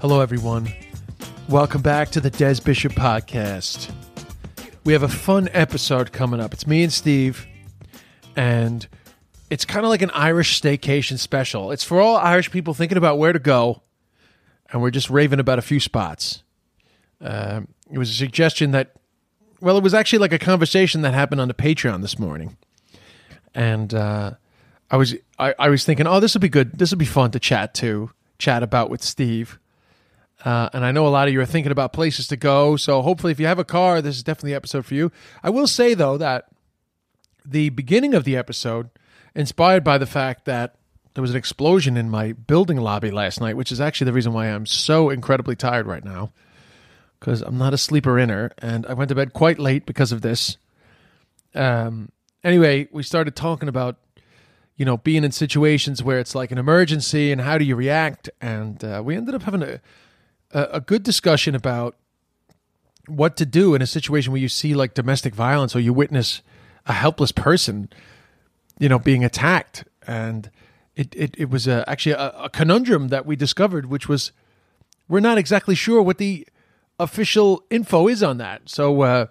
Hello, everyone. Welcome back to the Des Bishop Podcast. We have a fun episode coming up. It's me and Steve, and it's kind of like an Irish staycation special. It's for all Irish people thinking about where to go, and we're just raving about a few spots. Uh, it was a suggestion that, well, it was actually like a conversation that happened on the Patreon this morning, and uh, I was I, I was thinking, oh, this would be good. This would be fun to chat to, chat about with Steve. Uh, and I know a lot of you are thinking about places to go. So hopefully, if you have a car, this is definitely the episode for you. I will say, though, that the beginning of the episode, inspired by the fact that there was an explosion in my building lobby last night, which is actually the reason why I'm so incredibly tired right now, because I'm not a sleeper inner, and I went to bed quite late because of this. Um, anyway, we started talking about you know being in situations where it's like an emergency and how do you react, and uh, we ended up having a a, a good discussion about what to do in a situation where you see like domestic violence or you witness a helpless person, you know, being attacked. And it, it, it was a, actually a, a conundrum that we discovered, which was we're not exactly sure what the official info is on that. So uh,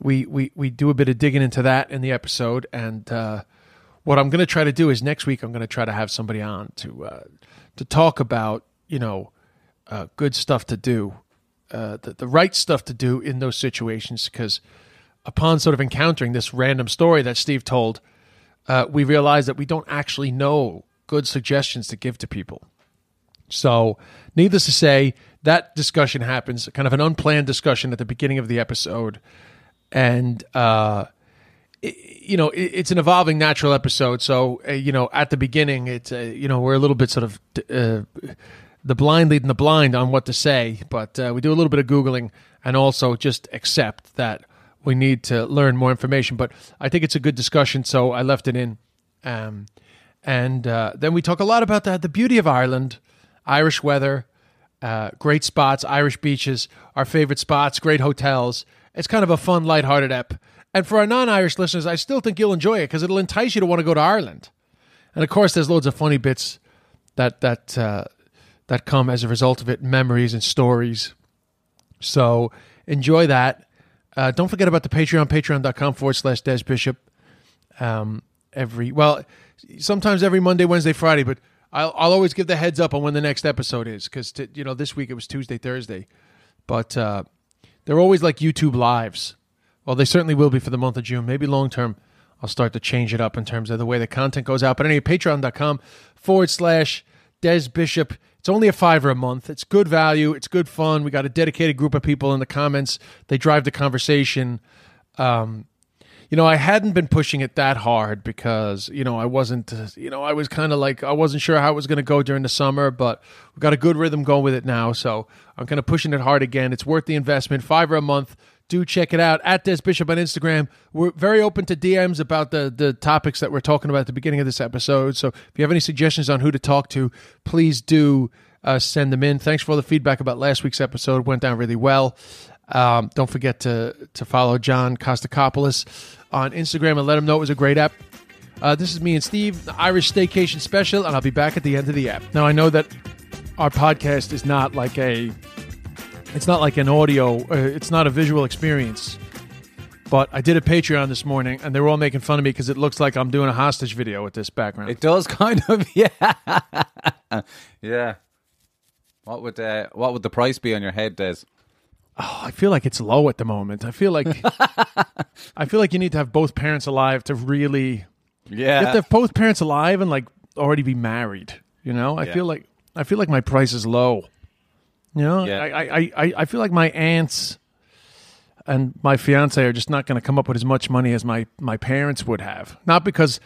we, we, we do a bit of digging into that in the episode. And uh, what I'm going to try to do is next week, I'm going to try to have somebody on to, uh, to talk about, you know, uh, good stuff to do, uh, the, the right stuff to do in those situations. Because upon sort of encountering this random story that Steve told, uh, we realized that we don't actually know good suggestions to give to people. So, needless to say, that discussion happens, kind of an unplanned discussion at the beginning of the episode. And, uh, you know, it, it's an evolving natural episode. So, uh, you know, at the beginning, it's, uh, you know, we're a little bit sort of uh, the blind leading the blind on what to say, but uh, we do a little bit of Googling and also just accept that we need to learn more information. But I think it's a good discussion, so I left it in. Um, and uh, then we talk a lot about the, the beauty of Ireland, Irish weather, uh, great spots, Irish beaches, our favorite spots, great hotels. It's kind of a fun, lighthearted ep. And for our non Irish listeners, I still think you'll enjoy it because it'll entice you to want to go to Ireland. And of course, there's loads of funny bits that that uh, that come as a result of it, memories and stories. So enjoy that. Uh, don't forget about the Patreon, patreon.com forward slash Des Bishop. Um, every, well, sometimes every Monday, Wednesday, Friday, but I'll, I'll always give the heads up on when the next episode is because, you know, this week it was Tuesday, Thursday. But uh, they're always like YouTube lives. Well, they certainly will be for the month of June. Maybe long term, I'll start to change it up in terms of the way the content goes out. But anyway, patreon.com forward slash Des Bishop. It's only a fiver a month. It's good value. It's good fun. We got a dedicated group of people in the comments. They drive the conversation. Um, you know, I hadn't been pushing it that hard because, you know, I wasn't, you know, I was kind of like, I wasn't sure how it was going to go during the summer, but we've got a good rhythm going with it now. So I'm kind of pushing it hard again. It's worth the investment. Fiver a month do check it out at Des Bishop on Instagram. We're very open to DMs about the the topics that we're talking about at the beginning of this episode. So if you have any suggestions on who to talk to, please do uh, send them in. Thanks for all the feedback about last week's episode. Went down really well. Um, don't forget to to follow John Costacopoulos on Instagram and let him know it was a great app. Uh, this is me and Steve, the Irish Staycation Special, and I'll be back at the end of the app. Now I know that our podcast is not like a it's not like an audio, uh, it's not a visual experience. But I did a Patreon this morning, and they were all making fun of me because it looks like I'm doing a hostage video with this background. It does kind of, yeah, yeah. What would uh, what would the price be on your head, Des? Oh, I feel like it's low at the moment. I feel like I feel like you need to have both parents alive to really. Yeah, You have to have both parents alive and like already be married. You know, I Yeah. feel like I feel like my price is low. You know, Yeah. I, I, I, I feel like my aunts and my fiance are just not going to come up with as much money as my my parents would have. Not because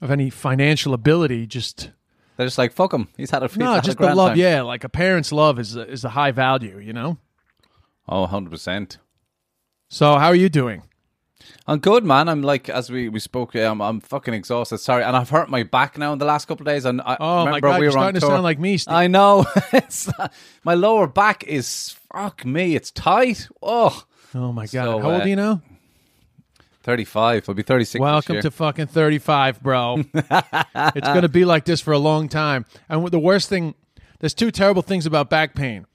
of any financial ability, just They're just like, fuck him. He's had a he's no, had a just the love. time. Yeah, like a parent's love is a, is a high value, you know. Oh, 100%. So how are you doing? I'm good, man. I'm like, as we, we spoke, I'm, I'm fucking exhausted. Sorry. And I've hurt my back now in the last couple of days. And I Oh my god, we you're starting to sound like me. Steve. I know. it's, my lower back is, fuck me, it's tight. Oh, oh my god, So, how old uh, are you now? 35. I'll be 36 this Welcome to fucking 35, bro. it's going to be like this for a long time. And the worst thing, there's two terrible things about back pain.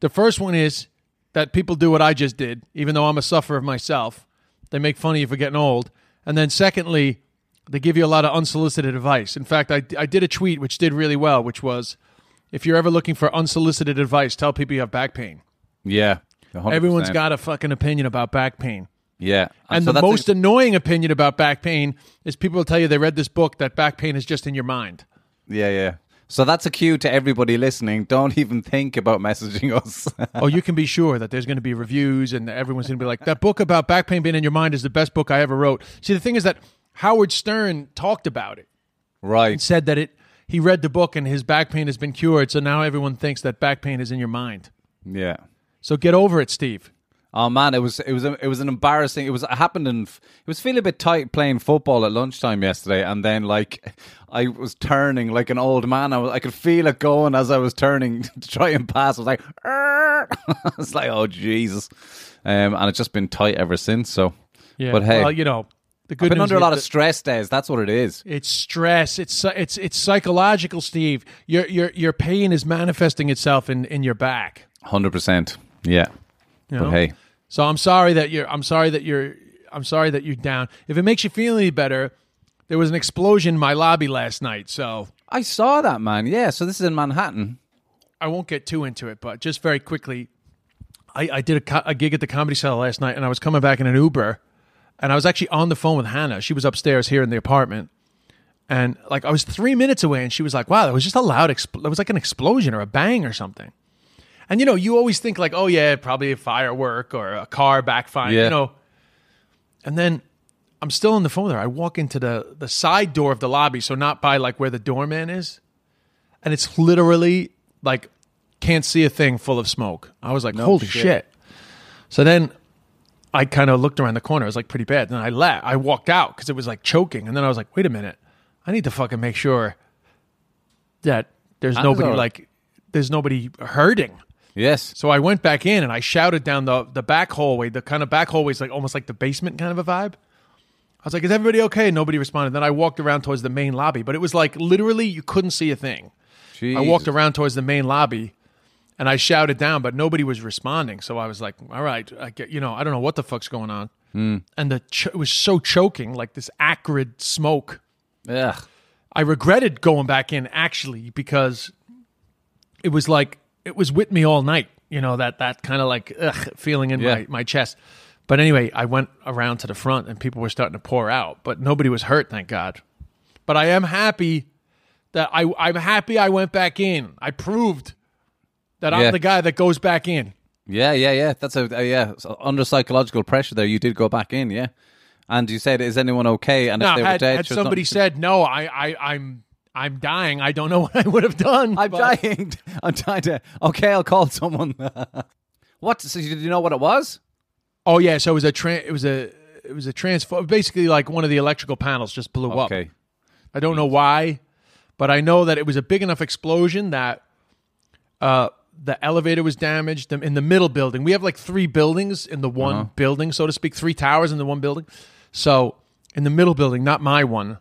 The first one is that people do what I just did, even though I'm a sufferer myself. They make fun of you for getting old. And then secondly, they give you a lot of unsolicited advice. In fact, I, I did a tweet which did really well, which was if you're ever looking for unsolicited advice, tell people you have back pain. Yeah. 100%. Everyone's got a fucking opinion about back pain. Yeah. And so the that's a- most annoying opinion about back pain is people will tell you they read this book that back pain is just in your mind. Yeah, yeah. So that's a cue to everybody listening. Don't even think about messaging us. oh, you can be sure that there's going to be reviews and everyone's going to be like, that book about back pain being in your mind is the best book I ever wrote. See, the thing is that Howard Stern talked about it Right. and said that it he read the book and his back pain has been cured. So now everyone thinks that back pain is in your mind. Yeah. So get over it, Steve. Oh man, it was it was a, it was an embarrassing. It was it happened in. It was feeling a bit tight playing football at lunchtime yesterday, and then like I was turning like an old man. I was I could feel it going as I was turning to try and pass. I was like, "Arr!" I was like, oh Jesus, um, and it's just been tight ever since. So, Yeah. but hey, well, you know, the good I've been under a lot of stress days. That's what it is. It's stress. It's it's it's psychological, Steve. Your your your pain is manifesting itself in in your back. Hundred percent. Yeah. You But hey, so I'm sorry that you're. I'm sorry that you're. I'm sorry that you're down. If it makes you feel any better, there was an explosion in my lobby last night. So I saw that man. Yeah. So this is in Manhattan. I won't get too into it, but just very quickly, I, I did a, co- a gig at the Comedy Cellar last night, and I was coming back in an Uber, and I was actually on the phone with Hannah. She was upstairs here in the apartment, and like I was three minutes away, and she was like, "Wow, that was just a loud. Expl- that was like an explosion or a bang or something." And you know, you always think like, "Oh yeah, probably a firework or a car backfiring," Yeah. you know. And then I'm still on the phone there. I walk into the the side door of the lobby, so not by like where the doorman is, and it's literally like can't see a thing full of smoke. I was like, holy shit. shit. So then I kind of looked around the corner. It was like pretty bad. Then I left. I walked out because it was like choking. And then I was like, wait a minute. I need to fucking make sure that there's nobody like there's nobody hurting. Yes. So I went back in and I shouted down the the back hallway. The kind of back hallway is like almost like the basement kind of a vibe. I was like, "Is everybody okay?" And nobody responded. Then I walked around towards the main lobby, but it was like literally you couldn't see a thing. I walked around towards the main lobby, and I shouted down, but nobody was responding. So I was like, "All right, I get you know, I don't know what the fuck's going on." Hmm. And the ch- it was so choking, like this acrid smoke. Ugh. I regretted going back in actually because it was like it was with me all night. You know that that kind of like ugh, feeling in Yeah. my my chest. But anyway, I went around to the front and people were starting to pour out, but nobody was hurt, thank God. But I am happy that I I'm happy I went back in. I proved that Yeah. I'm the guy that goes back in. Yeah, yeah, yeah. That's a uh, yeah. So under psychological pressure, there, you did go back in, yeah. And you said, "Is anyone okay?" And if Now, they were dead, had somebody something- said no, I I I'm I'm dying. I don't know what I would have done. "I'm but- dying," I'm trying to. Okay, I'll call someone. what? So did you know what it was? Oh yeah, so it was a tra- it was a it was a transfer basically like one of the electrical panels just blew up. Okay, I don't know why, but I know that it was a big enough explosion that uh the elevator was damaged in the middle building. We have like three buildings in the one building, so to speak, three towers in the one building. So in the middle building, not my one,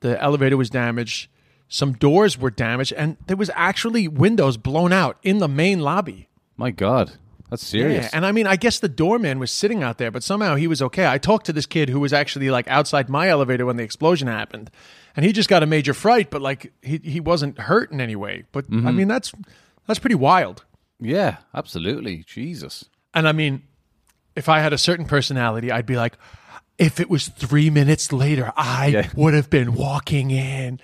the elevator was damaged. Some doors were damaged, and there was actually windows blown out in the main lobby. my God, that's serious. Yeah, and I mean, I guess the doorman was sitting out there, but somehow he was okay. I talked to this kid who was actually like outside my elevator when the explosion happened, and he just got a major fright, but like he he wasn't hurt in any way. But I mm-hmm. mean, that's that's pretty wild. yeah, absolutely. Jesus. And I mean, if I had a certain personality, I'd be like, if it was three minutes later, I Yeah. would have been walking in.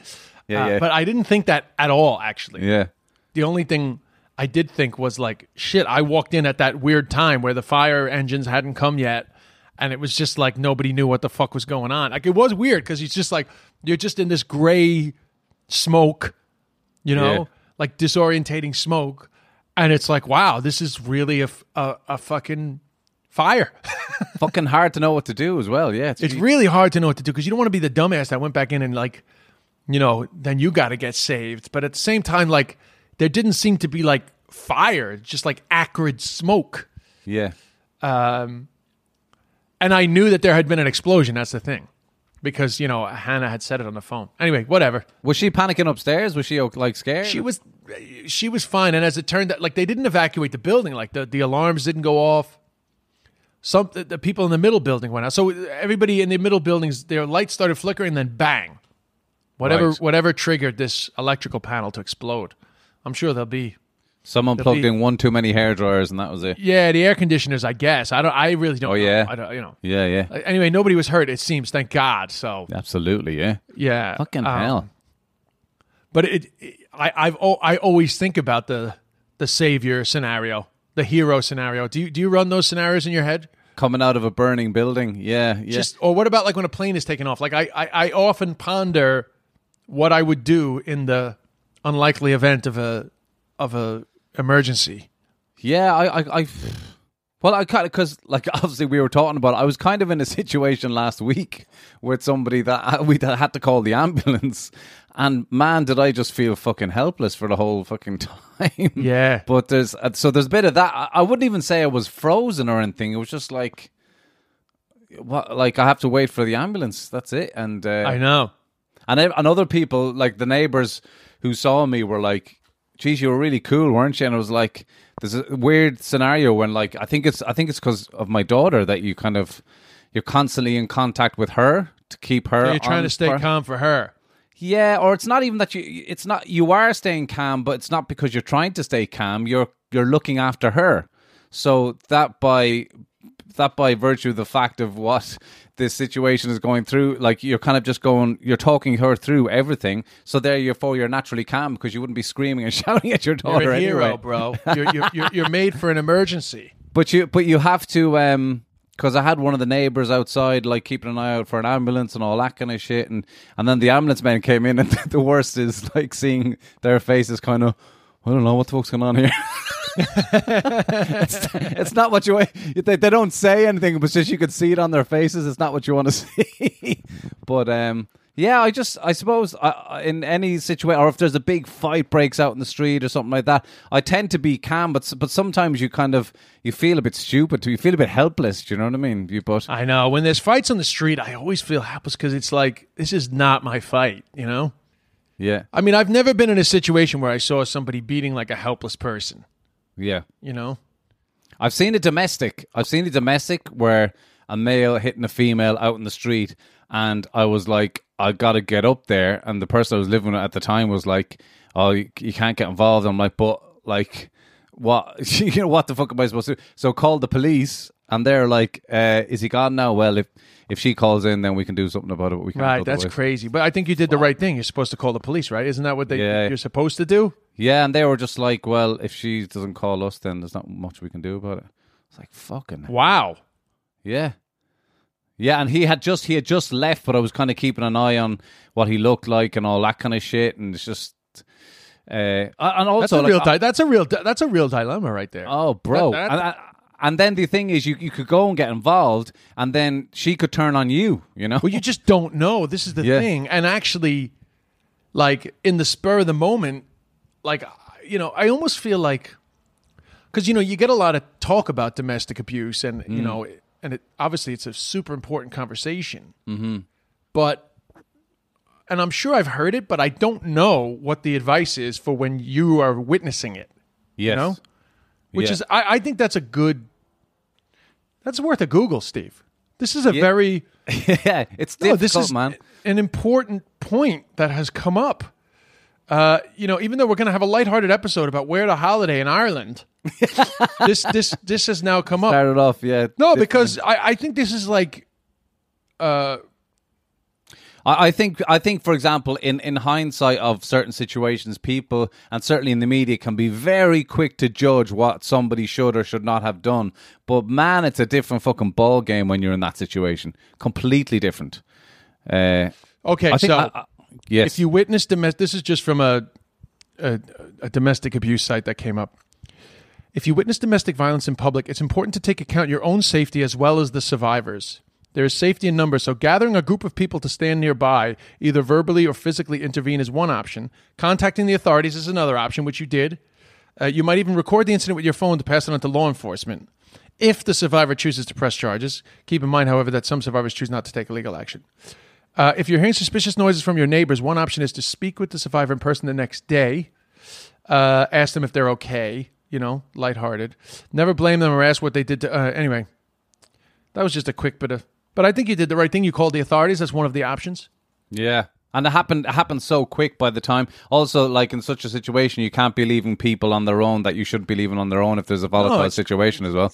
Yeah, Uh, yeah, But I didn't think that at all. Actually, yeah. the only thing I did think was like shit. I walked in at that weird time where the fire engines hadn't come yet, and it was just like nobody knew what the fuck was going on. Like it was weird because he's just like you're just in this gray smoke, you know, Yeah. like disorientating smoke, and it's like wow, this is really a a fucking fire. Fucking hard to know what to do as well. Yeah, it's really hard to know what to do because you don't want to be the dumbass that went back in and like, you know, then you got to get saved. But at the same time, like there didn't seem to be like fire, just like acrid smoke. yeah. Um, and I knew that there had been an explosion. That's the thing, because you know Hannah had said it on the phone. Anyway, whatever. Was she panicking upstairs? Was she like scared? She was, she was fine. And as it turned out, like they didn't evacuate the building. Like the the alarms didn't go off. Some the, the people in the middle building went out. So everybody in the middle buildings, their lights started flickering. Then bang, whatever Right. whatever triggered this electrical panel to explode. I'm sure there'll be Someone There'll plugged be- in one too many hair dryers, and that was it. yeah the air conditioners. I guess I don't. I really don't. Oh, know. yeah? I don't, you know. Yeah, yeah, Anyway, nobody was hurt. It seems. Thank God. So absolutely. Yeah. yeah, Fucking um, hell. But it, it I I've I always think about the the savior scenario, the hero scenario. Do you do you run those scenarios in your head? Coming out of a burning building. Yeah, yeah. Just or what about like when a plane is taking off? Like I, I I often ponder what I would do in the unlikely event of a of a emergency. Yeah, I, I, I well, I kind of because like obviously we were talking about. I was kind of in a situation last week with somebody that we that had to call the ambulance, and man, did I just feel fucking helpless for the whole fucking time. Yeah. but there's uh, so there's a bit of that. I, I wouldn't even say I was frozen or anything. It was just like. What like I have to wait for the ambulance. That's it, and uh, I know. And ev- and other people, like the neighbors who saw me, were like, "Geez, you were really cool, weren't you?" And I was like, "There's a weird scenario when, like, I think it's I think it's because of my daughter that you kind of you're constantly in contact with her to keep her. You're trying to stay calm for her. Yeah, or it's not even that you. It's not you are staying calm, but it's not because you're trying to stay calm. You're you're looking after her. So that by that by virtue of the fact of what this situation is going through, like you're kind of just going, you're talking her through everything. So therefore, you're for you're naturally calm because you wouldn't be screaming and shouting at your daughter You're a hero, bro. You're, you're, you're, you're made for an emergency. But you but you have to um because I had one of the neighbors outside like keeping an eye out for an ambulance and all that kind of shit and and then the ambulance men came in and the worst is like seeing their faces kind of I don't know what the fuck's going on here. It's, it's not what you they, they don't say anything, but just you could see it on their faces. It's not what you want to see. but um, yeah, I just I suppose I- in any situation, or if there's a big fight breaks out in the street or something like that, I tend to be calm. But but sometimes you kind of you feel a bit stupid. You feel a bit helpless. Do you know what I mean? You but I know. When there's fights on the street, I always feel helpless because it's like, this is not my fight, you know? yeah I mean, I've never been in a situation where I saw somebody beating like a helpless person, yeah. you know? I've seen a domestic. I've seen a domestic where a male hitting a female out in the street, and I was like, I got to get up there. And the person I was living with at the time was like, Oh, you, you can't get involved. I'm like, but like, what? you know, what the fuck am I supposed to? do? So called the police, and they're like, uh, "Is he gone now?" Well, if if she calls in, then we can do something about it. But we can't. Right, that's crazy. But I think you did the right thing. You're supposed to call the police, right? Isn't that what they, Yeah. you're supposed to do? Yeah, and they were just like, "Well, if she doesn't call us, then there's not much we can do about it." It's like fucking Wow. Yeah. Yeah, and he had just he had just left, but I was kind of keeping an eye on what he looked like and all that kind of shit, and it's just, uh, and That's also a like, real di- that's a real that's a real dilemma right there. oh, bro, That- that- and, and then the thing is, you you could go and get involved, and then she could turn on you, you know? Well, you just don't know. This is the Yeah. thing. And actually, like in the spur of the moment, like you know, I almost feel like because you know you get a lot of talk about domestic abuse, and Mm. you know, and it obviously it's a super important conversation. Mm-hmm. But and I'm sure I've heard it, but I don't know what the advice is for when you are witnessing it. yes. know? Which Yeah. is, I, I think that's a good. That's worth a Google, Steve. This is a very yeah, it's no, this is man. an important point that has come up. Uh, you know, even though we're going to have a lighthearted episode about where to holiday in Ireland, this this this has now come up. Started off, yeah. No, because I, I think this is like, uh, I, I think I think for example in, in hindsight of certain situations people and certainly in the media can be very quick to judge what somebody should or should not have done but man it's a different fucking ball game when you're in that situation completely different uh, Okay, so I- I- yes if you witness domestic, this is just from a, a a domestic abuse site that came up. If you witness domestic violence in public, it's important to take account your own safety as well as the survivors. There is safety in numbers, so gathering a group of people to stand nearby, either verbally or physically intervene, is one option. Contacting the authorities is another option, which you did. Uh, you might even record the incident with your phone to pass it on to law enforcement. If the survivor chooses to press charges, keep in mind, however, that some survivors choose not to take legal action. Uh, if you're hearing suspicious noises from your neighbors, one option is to speak with the survivor in person the next day. Uh, ask them if they're okay, you know, lighthearted. Never blame them or ask what they did to. Uh, anyway, that was just a quick bit of. But I think you did the right thing. You called the authorities. That's one of the options. Yeah. And it happened it happened so quick by the time also like in such a situation you can't be leaving people on their own that you shouldn't be leaving on their own if there's a volatile it's- situation as well.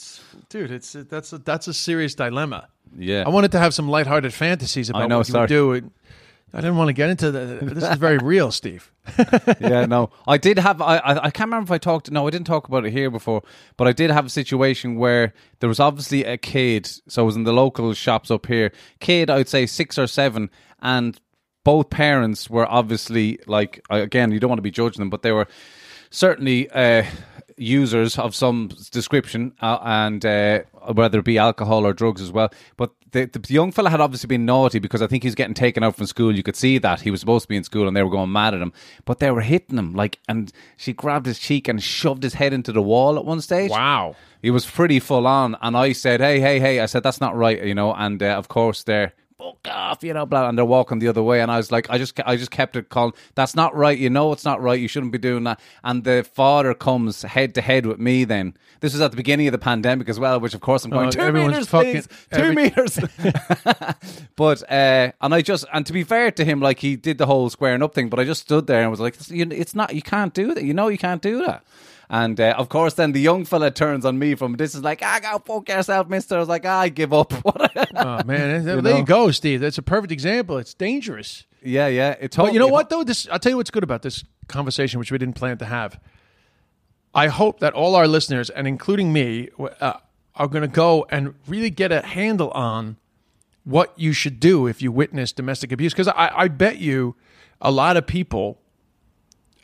Dude, it's that's a, that's a serious dilemma. Yeah. I wanted to have some lighthearted fantasies about know, what you sorry. would do. I didn't want to get into the. This is very real, Steve. yeah, no, I did have. I, I I can't remember if I talked. No, I didn't talk about it here before. But I did have a situation where there was obviously a kid. So it was in the local shops up here. Kid, I'd say six or seven, and both parents were obviously like. Again, you don't want to be judging them, but they were certainly. Uh, users of some description uh, and uh, whether it be alcohol or drugs as well. But the, the young fella had obviously been naughty because I think he was getting taken out from school. You could see that he was supposed to be in school and they were going mad at him. But they were hitting him like and she grabbed his cheek and shoved his head into the wall at one stage. Wow. he was pretty full on and I said hey hey hey. I said that's not right you know and uh, of course they're fuck off you know blah and they're walking the other way and I was like I just I just kept it calm. That's not right you know it's not right you shouldn't be doing that. And the father comes head to head with me then. This was at the beginning of the pandemic as well which of course I'm going Oh, two meters fucking- please two meters. But uh and I just and to be fair to him like he did the whole squaring up thing but I just stood there and was like it's not you can't do that you know you can't do that and uh, of course, then the young fella turns on me from this is like, ah, go fuck yourself, mister. I was like, ah, I give up. Oh man, there know? you go, Steve. That's a perfect example. It's dangerous. yeah, yeah. It But you know what though? This I'll tell you what's good about this conversation, which we didn't plan to have. I hope that all our listeners, and including me, uh, are going to go and really get a handle on what you should do if you witness domestic abuse. Because I, I bet you a lot of people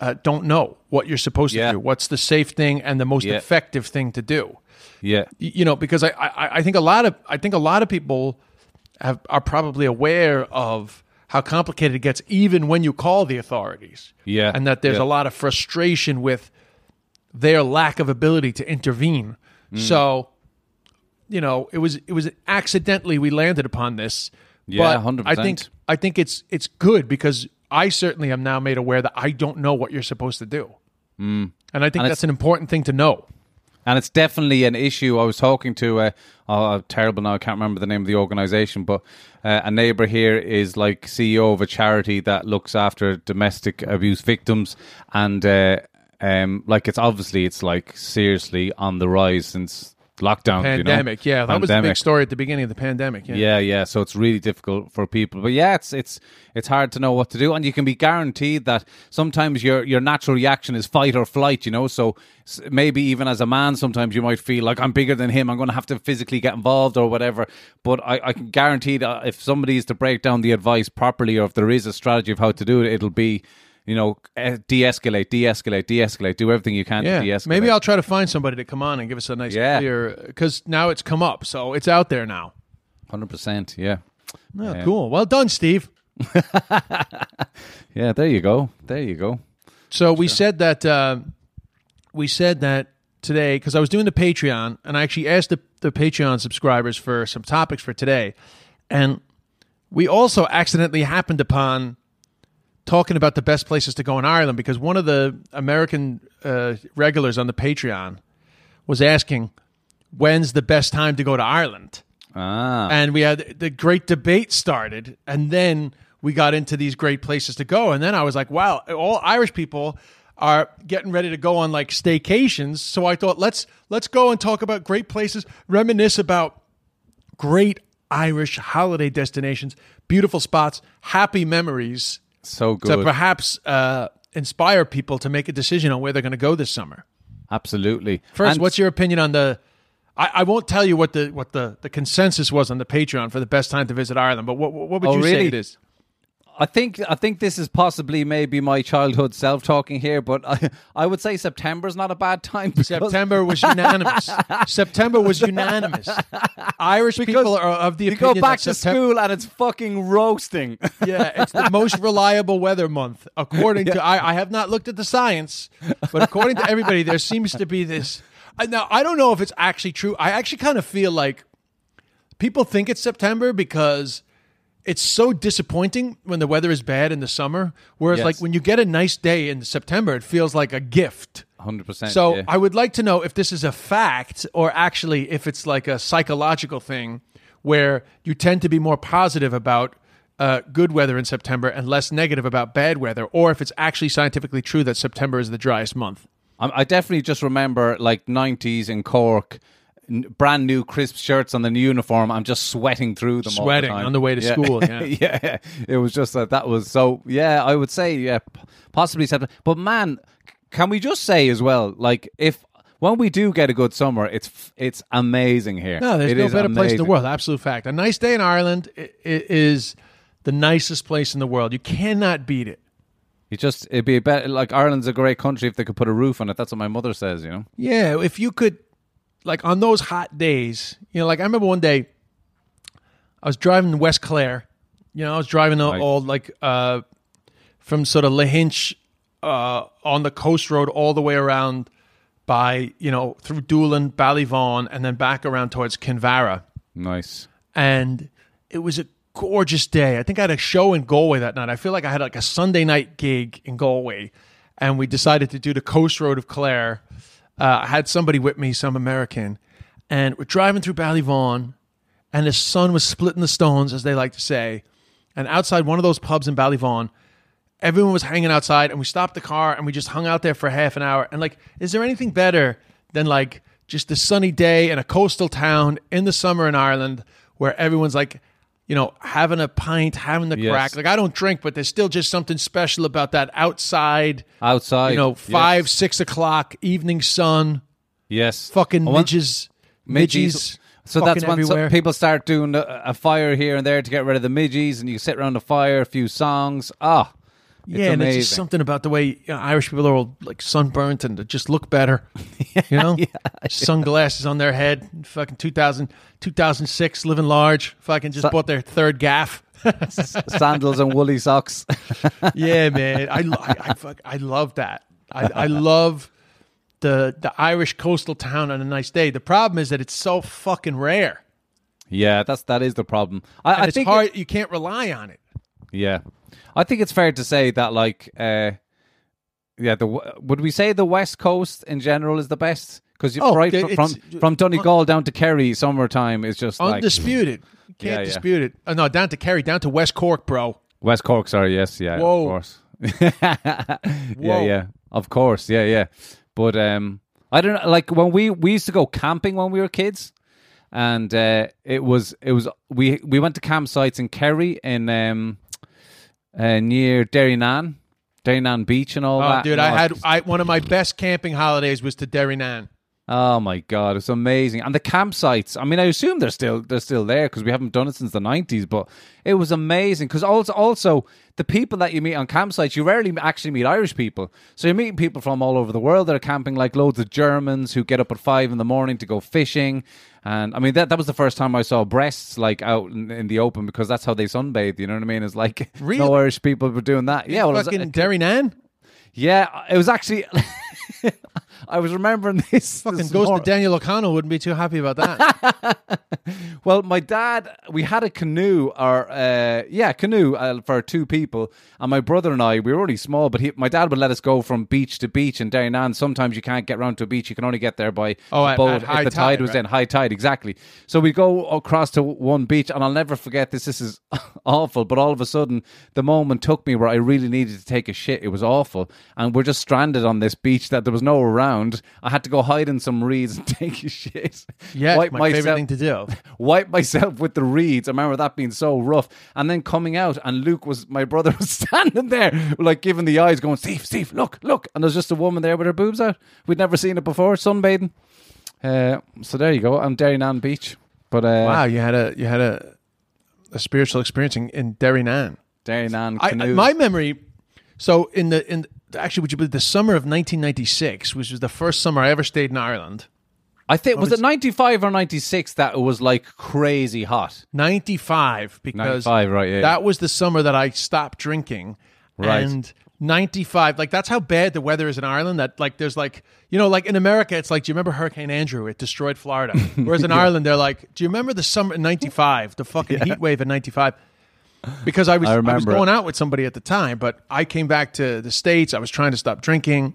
uh, don't know what you're supposed Yeah. to do. What's the safe thing and the most Yeah. effective thing to do? Yeah, you know because I, I I think a lot of I think a lot of people have are probably aware of how complicated it gets even when you call the authorities. Yeah, And that there's yeah. a lot of frustration with their lack of ability to intervene. Mm. So, you know, it was it was accidentally we landed upon this. Yeah, but I 100%. think I think it's it's good because I certainly am now made aware that I don't know what you're supposed to do. Mm. And I think And that's an important thing to know. and it's definitely an issue. I was talking to uh, oh, terrible now. I can't remember the name of the organization, but uh, a neighbor here is like CEO of a charity that looks after domestic abuse victims, and uh, um, like it's obviously it's like seriously on the rise since lockdown. you know? Pandemic, yeah, that was the big story at the beginning of the pandemic. Yeah, Yeah, yeah. So it's really difficult for people. But yeah, it's it's it's hard to know what to do, and you can be guaranteed that sometimes your your natural reaction is fight or flight. You know, so maybe even as a man, sometimes you might feel like I'm bigger than him. I'm going to have to physically get involved or whatever. But I, I can guarantee that if somebody is to break down the advice properly, or if there is a strategy of how to do it, it'll be. You know, eh, de-escalate, de-escalate, de-escalate. Do everything you can yeah. to de-escalate. Maybe I'll try to find somebody to come on and give us a nice Yeah. clear because now it's come up, so it's out there now. hundred percent. Yeah, Oh, Cool. Well done, Steve. yeah. There you go. There you go. So we said that uh, we said that today because I was doing the Patreon and I actually asked the, the Patreon subscribers for some topics for today, and we also accidentally happened upon talking about the best places to go in Ireland because one of the American uh, regulars on the Patreon was asking when's the best time to go to Ireland? Ah, and we had the great debate started and then we got into these great places to go and then i was like wow all irish people are getting ready to go on like staycations. So i thought let's let's go and talk about great places reminisce about great Irish holiday destinations, beautiful spots, happy memories So good. to perhaps uh, inspire people to make a decision on where they're going to go this summer. Absolutely. First, And- what's your opinion on the? I, I won't tell you what the what the, the consensus was on the Patreon for the best time to visit Ireland, but what what would Oh, you say really? it is? I think I think this is possibly maybe my childhood self talking here, but I, I would say September is not a bad time. September was unanimous. September was unanimous. Irish people are of the opinion. You opinion go back that to September, school and it's fucking roasting. Yeah, it's the most reliable weather month, according to. I, I have not looked at the science, but according to everybody, there seems to be this. Now, I don't know if it's actually true. I actually kind of feel like people think it's September because it's so disappointing when the weather is bad in the summer. Whereas, Yes. like when you get a nice day in September, it feels like a gift. Hundred percent. So yeah. I would like to know if this is a fact or actually if it's like a psychological thing where you tend to be more positive about uh, good weather in September and less negative about bad weather, or if it's actually scientifically true that September is the driest month. I, I definitely just remember like '90s in Cork, brand new crisp shirts on the new uniform. I'm just sweating through them, all the Sweating time. on the way to Yeah. school, yeah. yeah, it was just that. That was so. Yeah, I would say yeah, possibly September. But man, can we just say as well, like if. When we do get a good summer, it's it's amazing here. No, there's It no better place in the world. Absolute fact. A nice day in Ireland is the nicest place in the world. You cannot beat it. It just it'd be a better like Ireland's a great country if they could put a roof on it. That's what my mother says. You know. Yeah, if you could, like on those hot days, you know, like I remember one day, I was driving West Clare. You know, I was driving all, Right. all like uh, from sort of Lahinch uh, on the coast road all the way around by you know through Doolin, Ballyvaughan, and then back around towards Kinvara. Nice. And it was a gorgeous day. I think I had a show in Galway that night. I feel like I had like a Sunday night gig in Galway, and we decided to do the coast road of Clare. Uh, I had somebody with me, some American, and we're driving through Ballyvaughan, and the sun was splitting the stones, as they like to say. And outside one of those pubs in Ballyvaughan, everyone was hanging outside, and we stopped the car and we just hung out there for half an hour. And like, is there anything better than like just a sunny day in a coastal town in the summer in Ireland where everyone's like, you know, having a pint, having the Yes. crack. Like I don't drink, but there's still just something special about that outside. Outside, you know, yes. five, six o'clock, evening sun, Yes. fucking want- midges, midges. midges. So that's when some people start doing a, a fire here and there to get rid of the midges, and you sit around the fire, a few songs. Ah, it's yeah, and amazing. just something about the way you know, Irish people are all like sunburnt and they just look better. you know, sunglasses on their head. Fucking 2000, 2006, living large. Fucking just bought their third gaff. Sandals and woolly socks. yeah, man. I, I, I, fuck, I love that. I, I love the the Irish coastal town on a nice day. The problem is that it's so fucking rare. yeah, that's that is the problem. I, I it's think hard. you can't rely on it. Yeah, I think it's fair to say that like, uh, yeah, the would we say the West Coast in general is the best? Because Oh, right it- from from Donegal down to Kerry, summertime is just Undisputed. You can't Yeah, yeah. dispute it. Oh, no, down to Kerry, down to West Cork, bro. West Cork. Sorry, yes, yeah, Whoa. of course. yeah, yeah, of course, yeah, yeah. But um, I don't know. Like when we we used to go camping when we were kids, and uh, it was it was we we went to campsites in Kerry in um uh, near Derrynane, Derrynane Beach and all Oh, that. dude, I had I one of my best camping holidays was to Derrynane. Oh my god, it's amazing. And the campsites. I mean, I assume they're still they're still there because we haven't done it since the nineties. But it was amazing because also also the people that you meet on campsites, you rarely actually meet Irish people. So you're meeting people from all over the world that are camping, like loads of Germans who get up at five in the morning to go fishing. And I mean that that was the first time I saw breasts like out in, in the open because that's how they sunbathe. You know what I mean? It's like Really? no Irish people were doing that. Yeah, well, it was- fucking uh, Derrynane. yeah, it was actually. I was remembering this. Fucking this Ghost of Daniel O'Connell wouldn't be too happy about that. Well, my dad, we had a canoe, or uh, yeah, canoe uh, for two people, and my brother and I, we were already small, but he, my dad would let us go from beach to beach in Derrynane. Sometimes you can't get round to a beach; you can only get there by Oh, at- boat at if the tide, tide, was right. in high tide. Exactly. So we go across to one beach, and I'll never forget this. This is awful, but all of a sudden, the moment took me where I really needed to take a shit. It was awful, and we're just stranded on this beach that there was no around. I had to go hide in some reeds and take a shit. Yeah, my favorite thing to do. wipe myself with the reeds. I remember that being so rough. And then coming out, and Luke was my brother was standing there, like giving the eyes, going, "Steve, Steve, look, look!" And there's just a woman there with her boobs out. We'd never seen it before, sunbathing. Uh, so there you go. I'm Derrynane Beach, but uh, Wow, you had a you had a a spiritual experience in, in Derrynane. Derrynane I, I- canoe. my memory. So in the in actually, would you believe the summer of 1996, which was the first summer I ever stayed in Ireland. I think was it 95 or 96 that it was like crazy hot. 95 because 95, right, yeah. that was the summer that I stopped drinking. Right. And 95, like that's how bad the weather is in Ireland. That like there's like you know like in America it's like do you remember Hurricane Andrew? It destroyed Florida. Whereas in Ireland they're like do you remember the summer in 95, the fucking heat wave in 95? Because I was I I, was it. going out with somebody at the time, but I came back to the states. I was trying to stop drinking.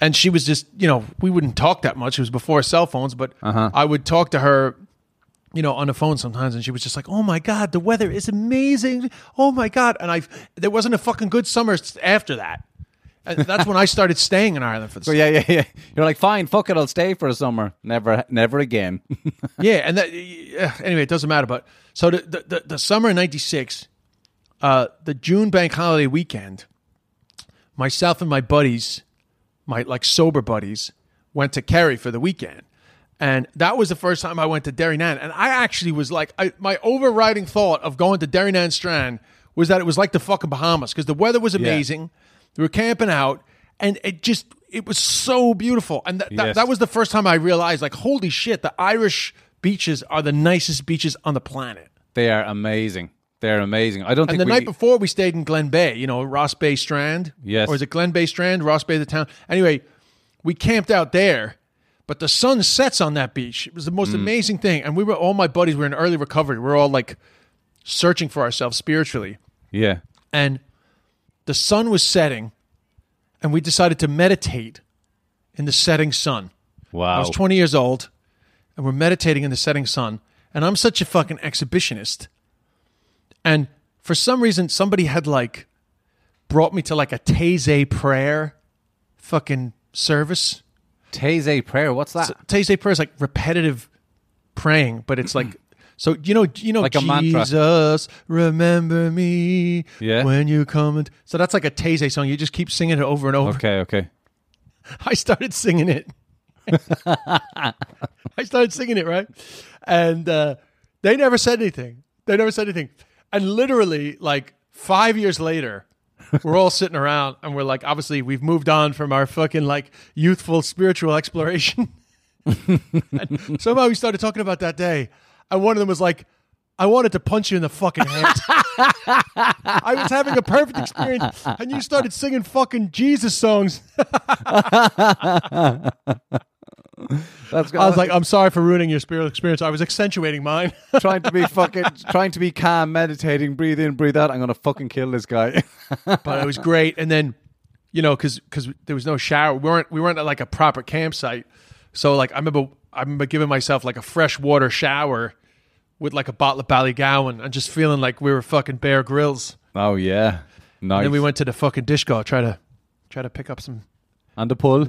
And she was just, you know, we wouldn't talk that much. It was before cell phones, but Uh-huh. I would talk to her you know, on the phone sometimes, and she was just like, "Oh my god, the weather is amazing! Oh my god!" And I, there wasn't a fucking good summer after that, and that's when I started staying in Ireland for the So yeah, yeah, yeah. You're like, fine, fuck it, I'll stay for a summer. Never, never again. yeah. And that anyway, it doesn't matter. But so the the, the, the summer of '96, uh, the June bank holiday weekend, myself and my buddies, my like sober buddies, went to Kerry for the weekend. And that was the first time I went to Derrynane. And I actually was like, I, my overriding thought of going to Derrynane Strand was that it was like the fucking Bahamas because the weather was amazing. We were camping out, and it just, it was so beautiful. And th- that, Yes. that was the first time I realized, like, holy shit, the Irish beaches are the nicest beaches on the planet. they are amazing. They're amazing. I don't And think the we, night before, we stayed in Glenbeigh, you know, Rossbeigh Strand. Yes. Or is it Glenbeigh Strand, Rossbeigh, the town? Anyway, we camped out there, but the sun sets on that beach. It was the Mm. most amazing thing. And we were, all my buddies were in early recovery. We're all like searching for ourselves spiritually. yeah, And the sun was setting, and we decided to meditate in the setting sun. Wow. I was 20 years old, and we're meditating in the setting sun. And I'm such a fucking exhibitionist. And for some reason, somebody had like brought me to like a Taizé prayer fucking service. Taizé prayer. What's that? So, Taizé prayer is like repetitive praying, but it's like so you know you know Like a mantra. Jesus remember me Yeah. when you come and so that's like a Taizé song. You just keep singing it over and over. okay, okay. I started singing it. I started singing it, right? And uh, they never said anything. They never said anything. And literally, like five years later, we're all sitting around and we're like, obviously, we've moved on from our fucking like youthful spiritual exploration. somehow we started talking about that day. And one of them was like, I wanted to punch you in the fucking head. I was having a perfect experience, and you started singing fucking Jesus songs. That's I was like, I'm sorry for ruining your spiritual experience. I was accentuating mine. trying to be fucking, trying to be calm, meditating, breathe in, breathe out. I'm gonna fucking kill this guy. but it was great. And then, you know, because because there was no shower, we weren't we weren't at like a proper campsite. So like I remember I remember giving myself like a fresh water shower with like a bottle of Ballygowan and just feeling like we were fucking Bear Grylls. oh yeah, nice. And then we went to the fucking disco try to try to pick up some. and the pull.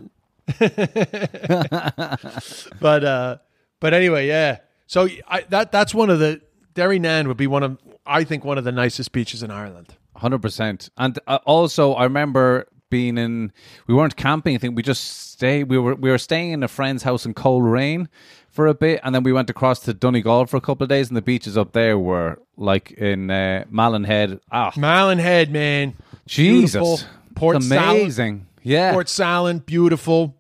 But uh, but anyway, yeah. So I, that that's one of the Derrynane would be one of I think one of the nicest beaches in Ireland. Hundred percent. And uh, also, I remember being in. We weren't camping. I think we just stay. We were we were staying in a friend's house in Coleraine for a bit, and then we went across to Donegal for a couple of days. And the beaches up there were like in uh, Malin Head. Ah, Malin Head, man. Jesus, Beautiful. Port It's Salad. amazing. Yeah, Portsalon, beautiful.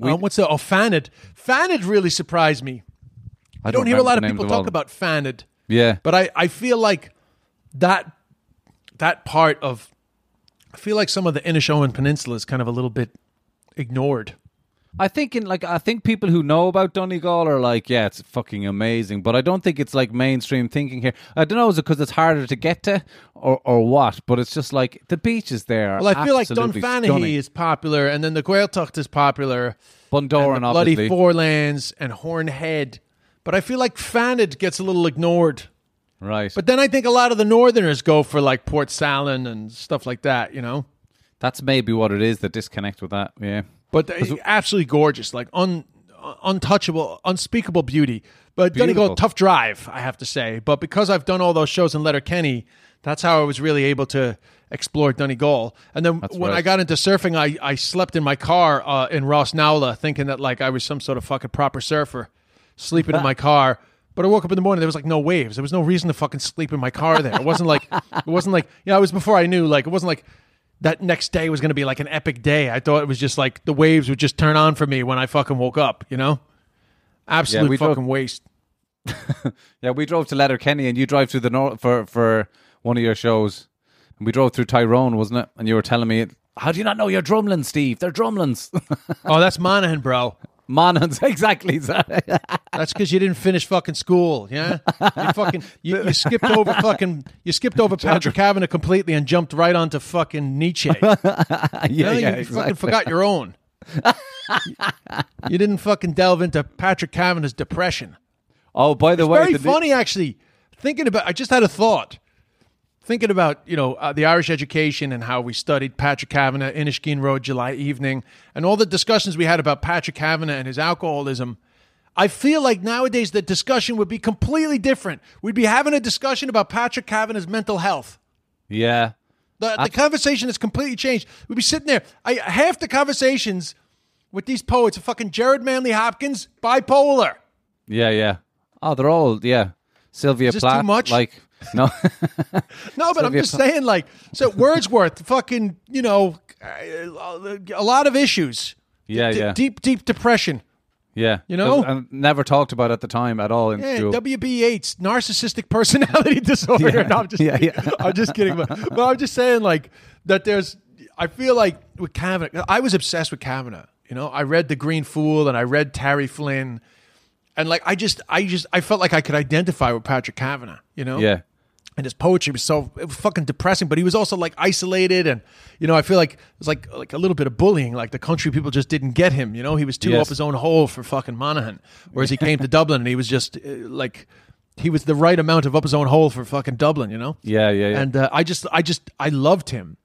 Um, what's the oh Fanad? Fanad really surprised me. I don't hear a lot of people talk about Fanad, Yeah, but I, I feel like that that part of I feel like some of the Inishowen Peninsula is kind of a little bit ignored. I think in like I think people who know about Donegal are like, yeah, it's fucking amazing, but I don't think it's like mainstream thinking here. I don't know, is it because it's harder to get to, or or what? But it's just like the beaches there. Well, I feel like Dunfanaghy stunning. is popular, and then the Gaeltacht is popular, Bundoran, and the bloody obviously. Forelands and Horn Head. But I feel like Fanad gets a little ignored. right? But then I think a lot of the Northerners go for like Portsalon and stuff like that. You know. that's maybe what it is. The disconnect with that. Yeah, but uh, absolutely gorgeous, like un, untouchable, unspeakable beauty. But Donegal, Beautiful. tough drive, I have to say. But because I've done all those shows in Letterkenny, that's how I was really able to explore Donegal. And then when right. I got into surfing, I, I slept in my car uh, in Rossnowlagh, thinking that like I was some sort of fucking proper surfer, sleeping in my car. But I woke up in the morning. There was like no waves. There was no reason to fucking sleep in my car. There, it wasn't like it wasn't like you know. It was before I knew. Like it wasn't like that next day was going to be like an epic day. I thought it was just like the waves would just turn on for me when I fucking woke up. You know, absolute drove- fucking waste. Yeah, we drove to Letterkenny, and you drive through the north for for one of your shows. And we drove through Tyrone, wasn't it? And you were telling me, how do you not know your drumlins, Steve? They're drumlins. Oh, that's Monaghan, bro. Monans, exactly. That's because you didn't finish fucking school. Yeah, you fucking you, you skipped over fucking you skipped over Patrick Kavanagh completely and jumped right onto fucking Nietzsche. You, yeah, yeah, you exactly. fucking forgot your own. you didn't fucking delve into Patrick Kavanagh's depression. Oh, by the way, Very the- funny, actually. Thinking about, I just had a thought. Thinking about, you know, uh, the Irish education and how we studied Patrick Kavanagh, Inishkeen Road, July evening, and all the discussions we had about Patrick Kavanagh and his alcoholism. I feel like nowadays the discussion would be completely different. We'd be having a discussion about Patrick Kavanagh's mental health. Yeah. The, the conversation has completely changed. We'd be sitting there. I, half the conversations with these poets are fucking Gerard Manley Hopkins, bipolar. Yeah, yeah. Oh, they're all yeah. Sylvia this too Plath, much? like no. No, but I'm just Plath. saying, like, so Wordsworth, fucking, you know, a lot of issues. Yeah, D- yeah. Deep, deep depression. yeah, You know? and never talked about at the time at all in Yeah, school. WB Yeats, narcissistic personality disorder. Yeah. No, I'm just, Yeah, kidding. yeah. I'm just kidding. But, but I'm just saying, like, that there's, I feel like with Kavanagh, I was obsessed with Kavanagh. You know, I read The Green Fool and I read Tarry Flynn. And like, I just, I just, I felt like I could identify with Patrick Kavanagh, you know? yeah, and his poetry was so it was fucking depressing. But he was also like isolated, and you know, I feel like it was like like a little bit of bullying. Like the country people just didn't get him. You know, he was too Yes. up his own hole for fucking Monaghan. Whereas he came to Dublin and he was just uh, like he was the right amount of up his own hole for fucking Dublin. You know, yeah, yeah, yeah. and uh, I just I just I loved him.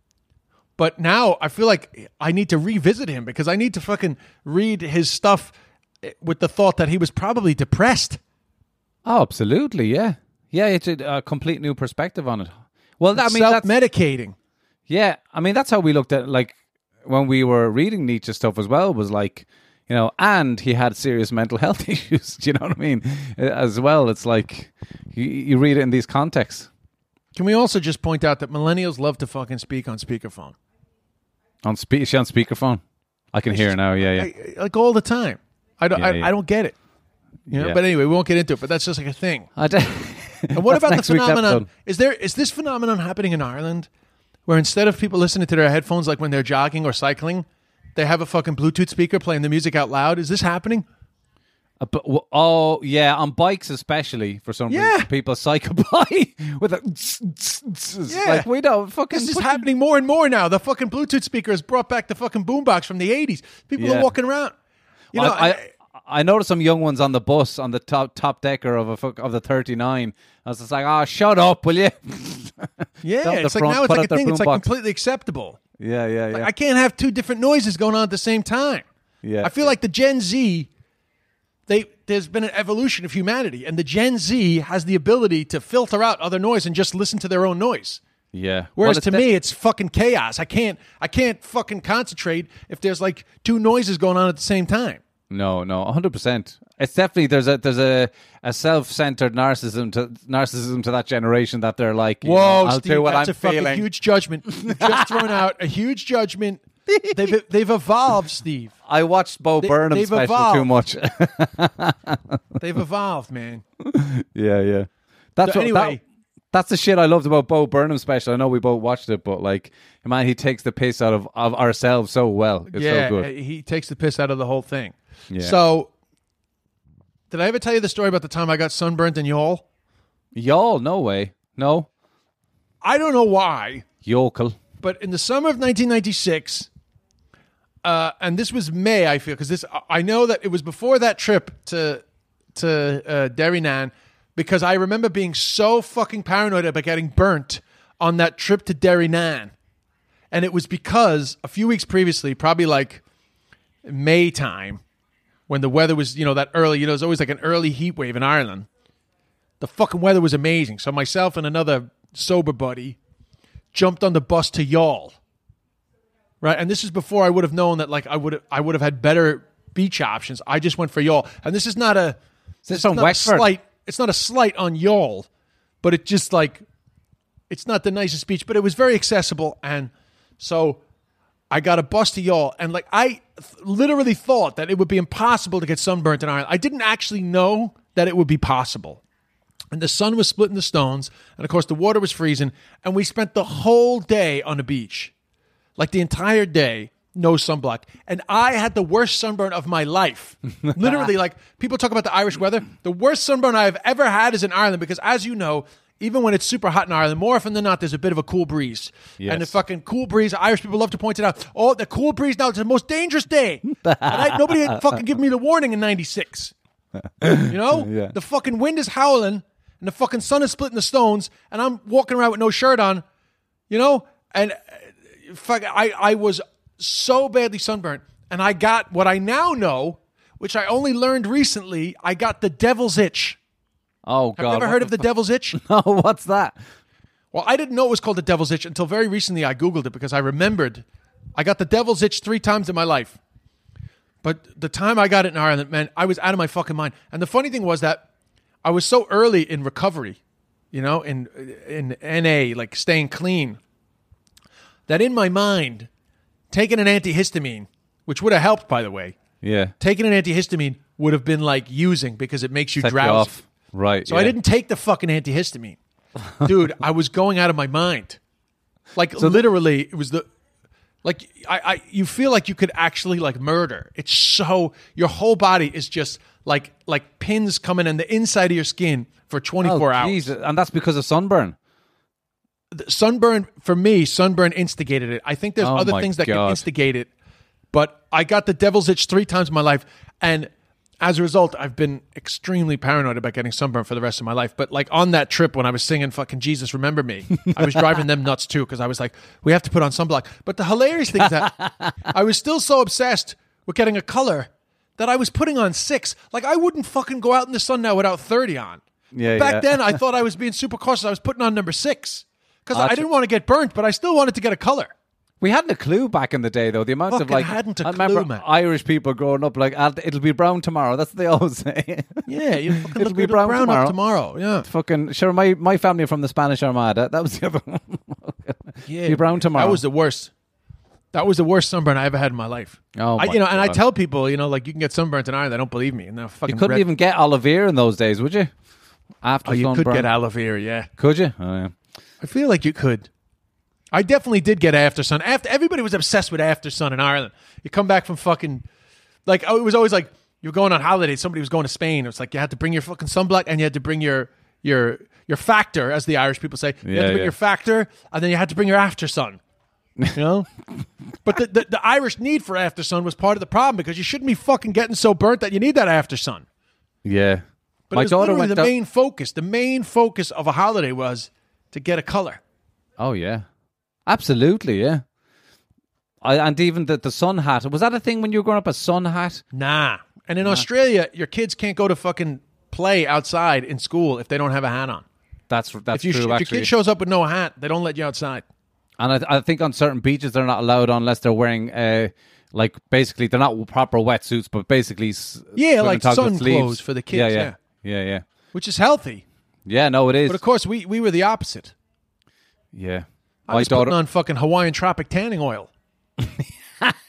But now I feel like I need to revisit him because I need to fucking read his stuff eh, with the thought that he was probably depressed. oh, absolutely, yeah, yeah. It's a, a complete new perspective on it. Well, I mean, self that's, medicating. yeah, I mean that's how we looked at like when we were reading Nietzsche stuff as well. Was like, you know, and he had serious mental health issues. Do you know what I mean? Uh, As well, it's like you, you read it in these contexts Can we also just point out that millennials love to fucking speak on speakerphone? on spe- is she on speakerphone. I can hear her now. Yeah, yeah. I- like all the time. I don't. Yeah, I, yeah. I don't get it. You know. Yeah. But anyway, we won't get into it. But that's just like a thing. I d- And what about the phenomenon? Is there is this phenomenon happening in Ireland, where instead of people listening to their headphones like when they're jogging or cycling, they have a fucking Bluetooth speaker playing the music out loud? Is this happening? Uh, but, oh yeah, on bikes especially for some Yeah. reason, people cycle by with a Yeah. like we don't fucking. This is happening more and more now. The fucking Bluetooth speaker has brought back the fucking boombox from the '80s. People Yeah. are walking around. You know, I, I I noticed some young ones on the bus on the top top decker of a of the thirty nine. I was just like, oh, shut up, will you? yeah, it's like front, now it's like a thing. It's like boombox. completely acceptable. yeah, yeah, yeah. I can't have two different noises going on at the same time. Yeah. I feel like the Gen Z, they there's been an evolution of humanity, and the Gen Z has the ability to filter out other noise and just listen to their own noise. yeah. Whereas Well, to me, it's fucking chaos. I can't I can't fucking concentrate if there's like two noises going on at the same time. No, no, hundred percent. It's definitely there's a there's a, a self centered narcissism to narcissism to that generation that they're like, you know, Whoa, I'll Steve, do what that's I'm a fucking huge judgment. You've just thrown out a huge judgment. They've they've evolved, Steve. I watched Bo Burnham they've special evolved. too much. They've evolved, man. yeah, yeah. That's So what, anyway- that- that's the shit I loved about Bo Burnham special. I know we both watched it, but like, man, he takes the piss out of, of ourselves so well. It's yeah, so good. he takes the piss out of the whole thing. Yeah. So, did I ever tell you the story about the time I got sunburnt in Youghal? Y'all, no way, no I don't know why, yokel. but in the summer of 1996, uh, and this was May, I feel, because this I know that it was before that trip to to uh, Derrynane, because I remember being so fucking paranoid about getting burnt on that trip to Derrynane, and it was because a few weeks previously, probably like May time when the weather was, you know, that early, you know, there's always like an early heat wave in Ireland. The fucking weather was amazing. So myself and another sober buddy jumped on the bus to Youghal. Right? And this is before I would have known that like I would I would have had better beach options. I just went for Youghal. And this is not a Is this it's on not a Wexford? slight it's not a slight on Youghal, but it just like it's not the nicest beach, but it was very accessible and so I got a bus to Youghal, and like I th- literally thought that it would be impossible to get sunburnt in Ireland. I didn't actually know that it would be possible. And the sun was splitting the stones, and of course the water was freezing, and we spent the whole day on the beach, like the entire day, no sunblock. And I had the worst sunburn of my life. literally, like people talk about the Irish weather, the worst sunburn I have ever had is in Ireland because, as you know. Even when it's super hot in Ireland, more often than not, there's a bit of a cool breeze. And the fucking cool breeze, Irish people love to point it out. Oh, the cool breeze now, it's the most dangerous day. I, nobody had fucking give me the warning in 96. You know? Yeah. The fucking wind is howling and the fucking sun is splitting the stones and I'm walking around with no shirt on, you know? And uh, fuck, I, I was so badly sunburnt and I got what I now know, which I only learned recently, I got the devil's itch. Oh God! Have you ever heard of the devil's itch? Oh, what's that? Well, I didn't know it was called the devil's itch until very recently I Googled it because I remembered I got the devil's itch three times in my life. But the time I got it in Ireland, man, I was out of my fucking mind. And the funny thing was that I was so early in recovery, you know, in in NA, like staying clean, that in my mind, taking an antihistamine, which would have helped, by the way, Yeah, taking an antihistamine would have been like using because it makes you Set you drowsy. Right. So I didn't take the fucking antihistamine. Dude, I was going out of my mind. Like literally, it was the like I, I you feel like you could actually like murder. It's so your whole body is just like like pins coming in the inside of your skin for 24 Oh, hours. Jesus. and that's because of sunburn. The sunburn for me, sunburn instigated it. I think there's Oh other things that can instigate it, but I got the devil's itch three times in my life, and as a result, I've been extremely paranoid about getting sunburn for the rest of my life. But like on that trip when I was singing "fucking Jesus Remember Me," I was driving them nuts too because I was like, we have to put on sunblock. But the hilarious thing is that I was still so obsessed with getting a color that I was putting on six. Like I wouldn't fucking go out in the sun now without thirty on. Yeah, Back yeah. then, I thought I was being super cautious. I was putting on number six because I didn't want to get burnt, but I still wanted to get a color. We hadn't a clue back in the day, though. The amount of Fucking like, hadn't a I remember clue, man. Irish people growing up like, "Ah, "It'll be brown tomorrow." That's what they always say. Yeah, you fucking It'll look be brown brown tomorrow. up tomorrow. Yeah, Fucking sure. My my family are from the Spanish Armada. That was the other one. yeah. Be brown tomorrow. That was the worst. That was the worst sunburn I ever had in my life. Oh, I, my you know, and I God. tell people, you know, like you can get sunburnt in Ireland. They don't believe me, and they're fucking. You couldn't red- even get aloe vera in those days, would you? After Oh, you could sunburn. get aloe vera. Yeah, Could you? Oh yeah. I feel like you could. I definitely did get after sun. After everybody was obsessed with after sun in Ireland. You come back from fucking like oh, it was always like you were going on holiday. Somebody was going to Spain. It was like you had to bring your fucking sunblock and you had to bring your your your factor, as the Irish people say. You had Yeah, to bring yeah. your factor, and then you had to bring your after sun. You know, but the, the the Irish need for after sun was part of the problem because you shouldn't be fucking getting so burnt that you need that after sun. Yeah. But my it was daughter went the down- main focus. The main focus of a holiday was to get a color. Oh yeah, absolutely. Yeah. I, and even the the sun hat was that a thing when you were growing up? A sun hat? Nah. And in Australia, your kids can't go to fucking play outside in school if they don't have a hat on. That's that's If, you, true. if your kid shows up with no hat, they don't let you outside. and I, I think on certain beaches they're not allowed unless they're wearing uh like basically they're not proper wetsuits, but basically Yeah, like sun clothes for the kids, Yeah, yeah, yeah, yeah. Which is healthy. Yeah, no, it is. But of course, we, we were the opposite. yeah, I my was daughter. putting on fucking Hawaiian tropic tanning oil.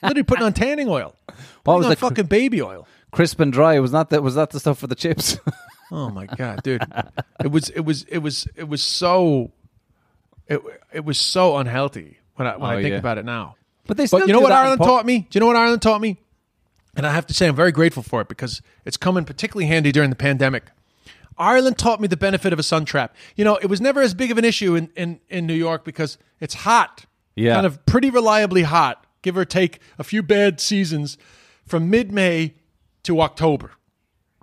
Literally putting on tanning oil. what Putting was on the fucking baby oil. crisp and dry? Was not that was that the stuff for the chips? Oh my god, dude! It was it was it was it was so it it was so unhealthy when I when Oh, I think yeah. about it now. but they still But you know do what that in Ireland pub- taught me? Do you know what Ireland taught me? And I have to say, I'm very grateful for it because it's come in particularly handy during the pandemic. Ireland taught me the benefit of a sun trap. You know, it was never as big of an issue in, in, in New York because it's hot. Yeah. Kind of pretty reliably hot, give or take a few bad seasons from mid May to October.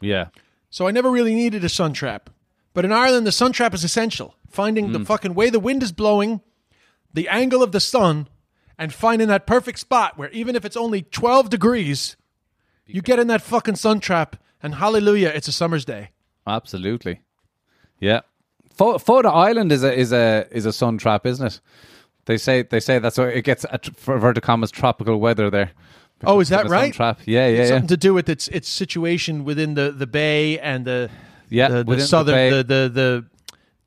Yeah, So I never really needed a sun trap. But in Ireland, the sun trap is essential. Finding the mm. fucking way the wind is blowing, the angle of the sun, and finding that perfect spot where even if it's only 12 degrees, You get in that fucking sun trap, and hallelujah, it's a summer's day. Absolutely. Yeah. Fo- Fota Island is a is a is a sun trap, isn't it? They say they say that's why it gets a, for tropical weather there. Oh, is that right? Trap. Yeah, yeah, yeah. Something to do with its its situation within the, the bay and the Yeah, the, the southern the, the the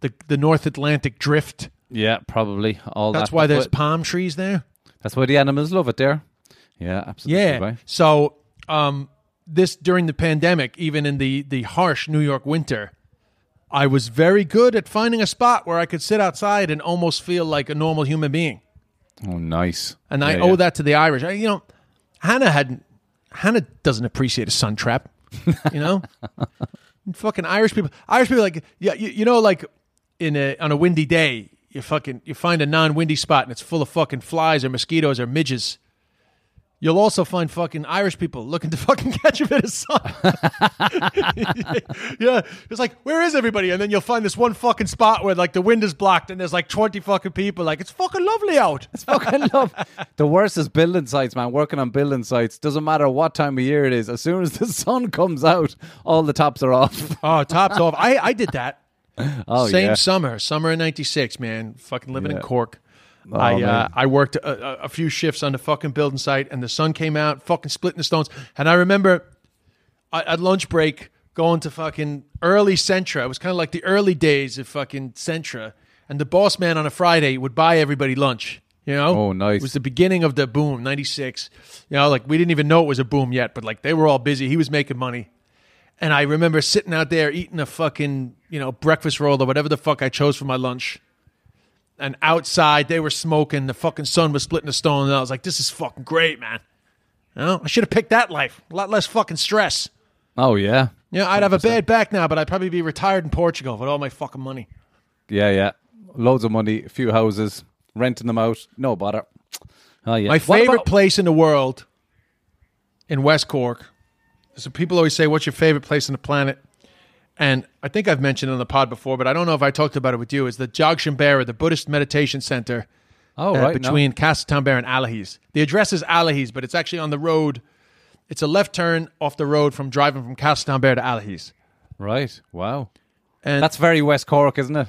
the the North Atlantic drift. Yeah, probably all That's that. why there's But palm trees there. that's why the animals love it there. Yeah, absolutely. Yeah. Right. So um, this during the pandemic, even in the the harsh New York winter, I was very good at finding a spot where I could sit outside and almost feel like a normal human being. Oh, nice. And I Yeah, owe yeah. that to the Irish. I, you know, Hannah hadn't. Hannah doesn't appreciate a sun trap. You know, fucking Irish people. Irish people like yeah. You, you know, like in a on a windy day, you fucking you find a non-windy spot and it's full of fucking flies or mosquitoes or midges. You'll also find fucking Irish people looking to fucking catch a bit of sun. yeah, it's like where is everybody? And then you'll find this one fucking spot where like the wind is blocked and there's like twenty fucking people. Like it's fucking lovely out. It's fucking love. The worst is building sites, man. Working on building sites doesn't matter what time of year it is. As soon as the sun comes out, all the tops are off. Oh, tops off. I, I did that. Oh Same yeah. summer, summer of '96, man. Fucking living in Yeah. Cork. I uh. I worked a, a, a few shifts on the fucking building site, and the sun came out, fucking splitting the stones. And I remember at lunch break going to fucking early Centra. It was kind of like the early days of fucking Centra. And the boss man on a Friday would buy everybody lunch. You know? Oh, nice. It was the beginning of the boom, '96. You know, like we didn't even know it was a boom yet, but like they were all busy. He was making money. And I remember sitting out there eating a fucking, you know, breakfast roll or whatever the fuck I chose for my lunch. And outside they were smoking, the fucking sun was splitting the stone, and I was like, this is fucking great, man. You know, I should have picked that life. A lot less fucking stress. Oh yeah. Yeah, I'd have a bad back now, but I'd probably be retired in Portugal with all my fucking money. Yeah, yeah. Loads of money, a few houses, renting them out, no bother. Oh yeah. My favorite about- place in the world in West Cork. So people always say, "What's your favorite place on the planet?" And I think I've mentioned it on the pod before, but I don't know if I talked about it with you. Is the Dzogchen Beara, the Buddhist meditation center Oh uh, right. no. between Castletownbere and Allihies. The address is Allihies, but it's actually on the road. It's a left turn off the road from driving from Castletownbere to Allihies. Right. Wow. And That's very West Cork, isn't it?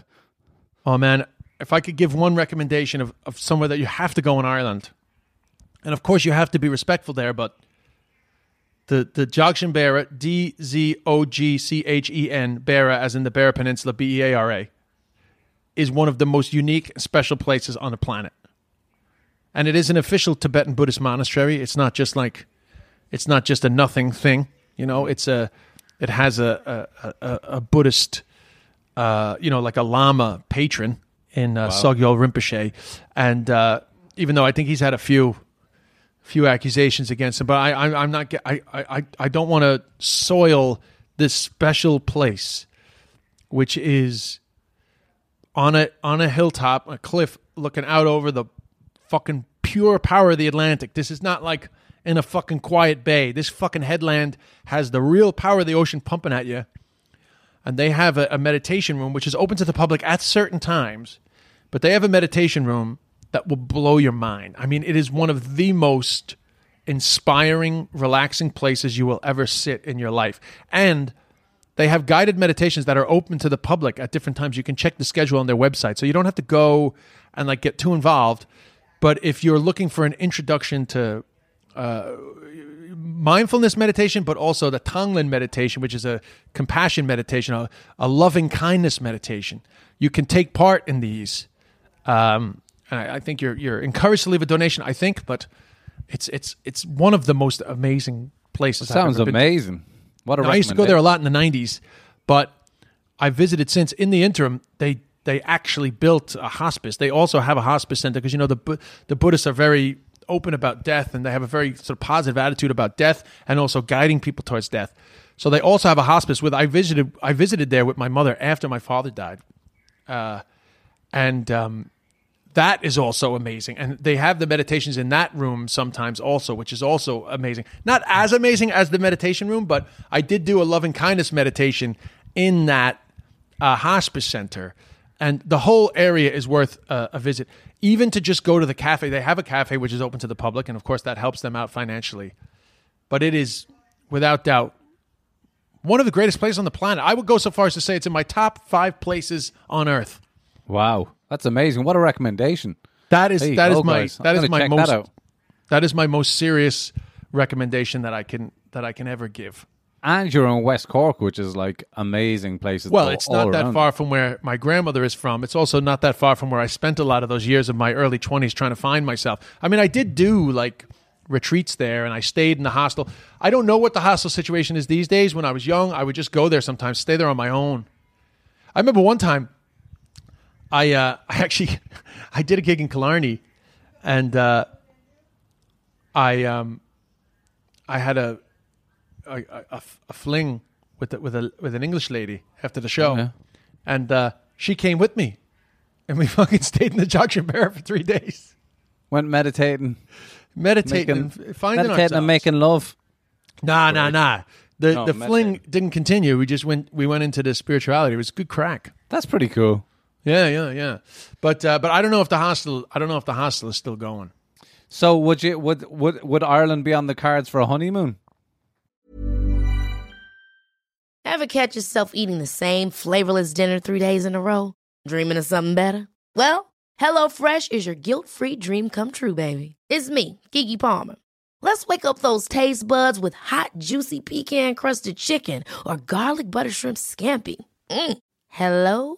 Oh man, if I could give one recommendation of, of somewhere that you have to go in Ireland, and of course you have to be respectful there, but the the Dzogchen, D Z O G C H E N, Beara, as in the Beara Peninsula, B E A R A, is one of the most unique, special places on the planet. And it is an official Tibetan Buddhist monastery. It's not just like, it's not just a nothing thing. You know, it's a, it has a a, a, a Buddhist uh, you know, like a Lama patron in uh, Sogyal Rinpoche, and uh, even though I think he's had a few few accusations against him, but I, I I'm not I I I don't want to soil this special place, which is on a on a hilltop, a cliff, looking out over the fucking pure power of the Atlantic. This is not like in a fucking quiet bay. This fucking headland has the real power of the ocean pumping at you and they have a, a meditation room which is open to the public at certain times but they have a meditation room that will blow your mind i mean it is one of the most inspiring relaxing places you will ever sit in your life and they have guided meditations that are open to the public at different times you can check the schedule on their website so you don't have to go and like get too involved but if you're looking for an introduction to mindfulness meditation, but also the Tonglen meditation, which is a compassion meditation, a, a loving kindness meditation. You can take part in these. Um, I, I think you're you're encouraged to leave a donation. I think, but it's it's it's one of the most amazing places. I've Sounds ever been to. amazing. What a Now, I used to go there a lot in the '90s, but I visited since. In the interim, they they actually built a hospice. They also have a hospice center because you know the Bu- the Buddhists are very open about death and they have a very sort of positive attitude about death and also guiding people towards death. So they also have a hospice with I visited I visited there with my mother after my father died, uh, and um, that is also amazing. And they have the meditations in that room sometimes also, which is also amazing. Not as amazing as the meditation room, but I did do a loving kindness meditation in that uh, hospice center. And the whole area is worth uh, a visit. Even to just go to the cafe, they have a cafe which is open to the public, and of course that helps them out financially. But it is without doubt, one of the greatest places on the planet. I would go so far as to say it's in my top five places on earth. Wow, that's amazing. What a recommendation. That is that is my guys. That is my check that most that is my most serious recommendation that I can that I can ever give. And you're in West Cork, which is like amazing places. Well, it's not that far from where my grandmother is from. It's also not that far from where I spent a lot of those years of my early 20s trying to find myself. I mean, I did do like retreats there and I stayed in the hostel. I don't know what the hostel situation is these days. When I was young, I would just go there sometimes, stay there on my own. I remember one time I uh, I actually I did a gig in Killarney and uh, I um I had a a, a, a fling with a, with a with an English lady after the show, yeah. and uh, she came with me, and we fucking stayed in the Dzogchen Beara for three days, Went meditating, meditating, making, finding meditating ourselves. and making love. nah, nah, nah. The No, the meditating. fling didn't continue. We just went we went into the spirituality. It was good crack. That's pretty cool. Yeah, yeah, yeah. But uh, but I don't know if the hostel. I don't know if the hostel is still going. So would you would would would Ireland be on the cards for a honeymoon? Ever catch yourself eating the same flavorless dinner three days in a row? Dreaming of something better? Well, HelloFresh is your guilt-free dream come true, baby. It's me, Gigi Palmer. Let's wake up those taste buds with hot, juicy pecan-crusted chicken or garlic butter shrimp scampi. Mm. Hello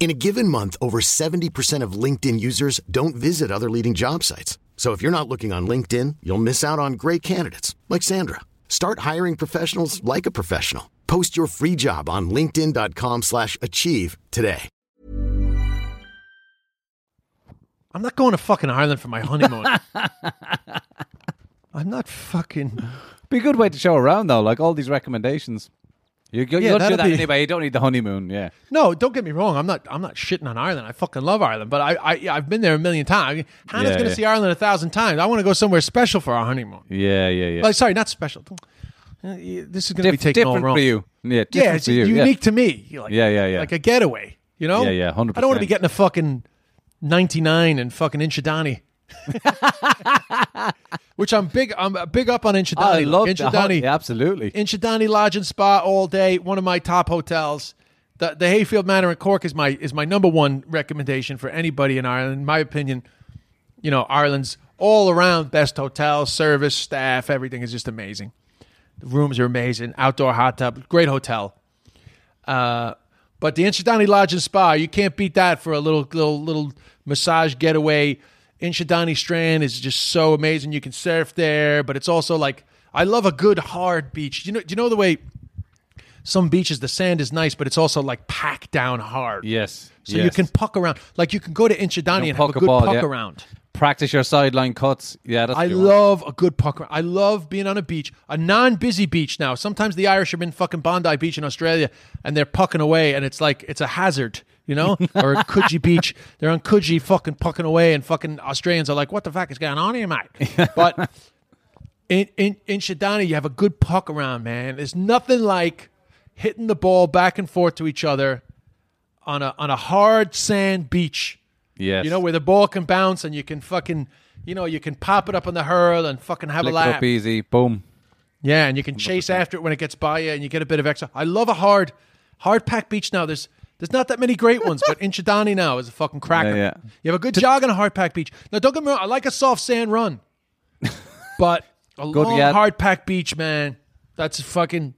In a given month, over 70% of LinkedIn users don't visit other leading job sites. So if you're not looking on LinkedIn, you'll miss out on great candidates like Sandra. Start hiring professionals like a professional. Post your free job on linkedin.com/achieve slash achieve today. I'm not going to fucking Ireland for my honeymoon. I'm not fucking. Be a good way to show around though, like all these recommendations. You, you, Yeah, you'll do that be- anyway. You don't need the honeymoon. Yeah. No, don't get me wrong. I'm not. I'm not shitting on Ireland. I fucking love Ireland, but I, I I've been there a million times. Hannah's Yeah, going to yeah. see Ireland a thousand times. I want to go somewhere special for our honeymoon. Yeah, yeah, yeah. Like, sorry, not special. Uh, This is going to be Dif- taken all wrong. for you. Yeah, Yeah, it's for you. yeah. unique to me. Like, Yeah, yeah, yeah. Like a getaway. You know? Yeah, yeah, 100%. I don't want to be getting a fucking 99 and fucking Inchydoney. Which I'm big. I'm big up on Inchydoney. I love Inchydoney. Yeah, absolutely. Inchydoney Lodge and Spa all day. One of my top hotels. The, the Hayfield Manor in Cork is my is my number one recommendation for anybody in Ireland. In my opinion, you know Ireland's all around best hotel, service, staff, everything is just amazing. The rooms are amazing. Outdoor hot tub, great hotel. Uh, but the Inchydoney Lodge and Spa, you can't beat that for a little little little massage getaway. Inchydoney Strand is just so amazing. You can surf there, but it's also like I love a good hard beach. You know, do you know the way some beaches the sand is nice, but it's also like packed down hard. Yes. So you can puck around. Like you can go to Inchydoney and have a good ball, puck yeah. around. practice your sideline cuts. Yeah, that's I what you want. love a good puck. around. I love being on a beach, a non-busy beach. Now, sometimes the Irish are in fucking Bondi Beach in Australia, and they're pucking away, and it's like it's a hazard, you know. or Coogee Beach, they're on Coogee fucking pucking away, and fucking Australians are like, "What the fuck is going on here, mate?" But in in in Shadani, you have a good puck around, man. There's nothing like hitting the ball back and forth to each other on a on a hard sand beach. Yes. You know, where the ball can bounce and you can fucking, you know, you can pop it up on the hurl and fucking have Flick a laugh. up easy. Boom. Yeah, and you can chase after it when it gets by you and you get a bit of extra. I love a hard, hard pack beach now. There's there's not that many great ones, but Inchydoney now is a fucking cracker. Yeah, yeah. You have a good jog on a hard pack beach. Now, don't get me wrong, I like a soft sand run, but a Good long yet. hard pack beach, man, that's a fucking,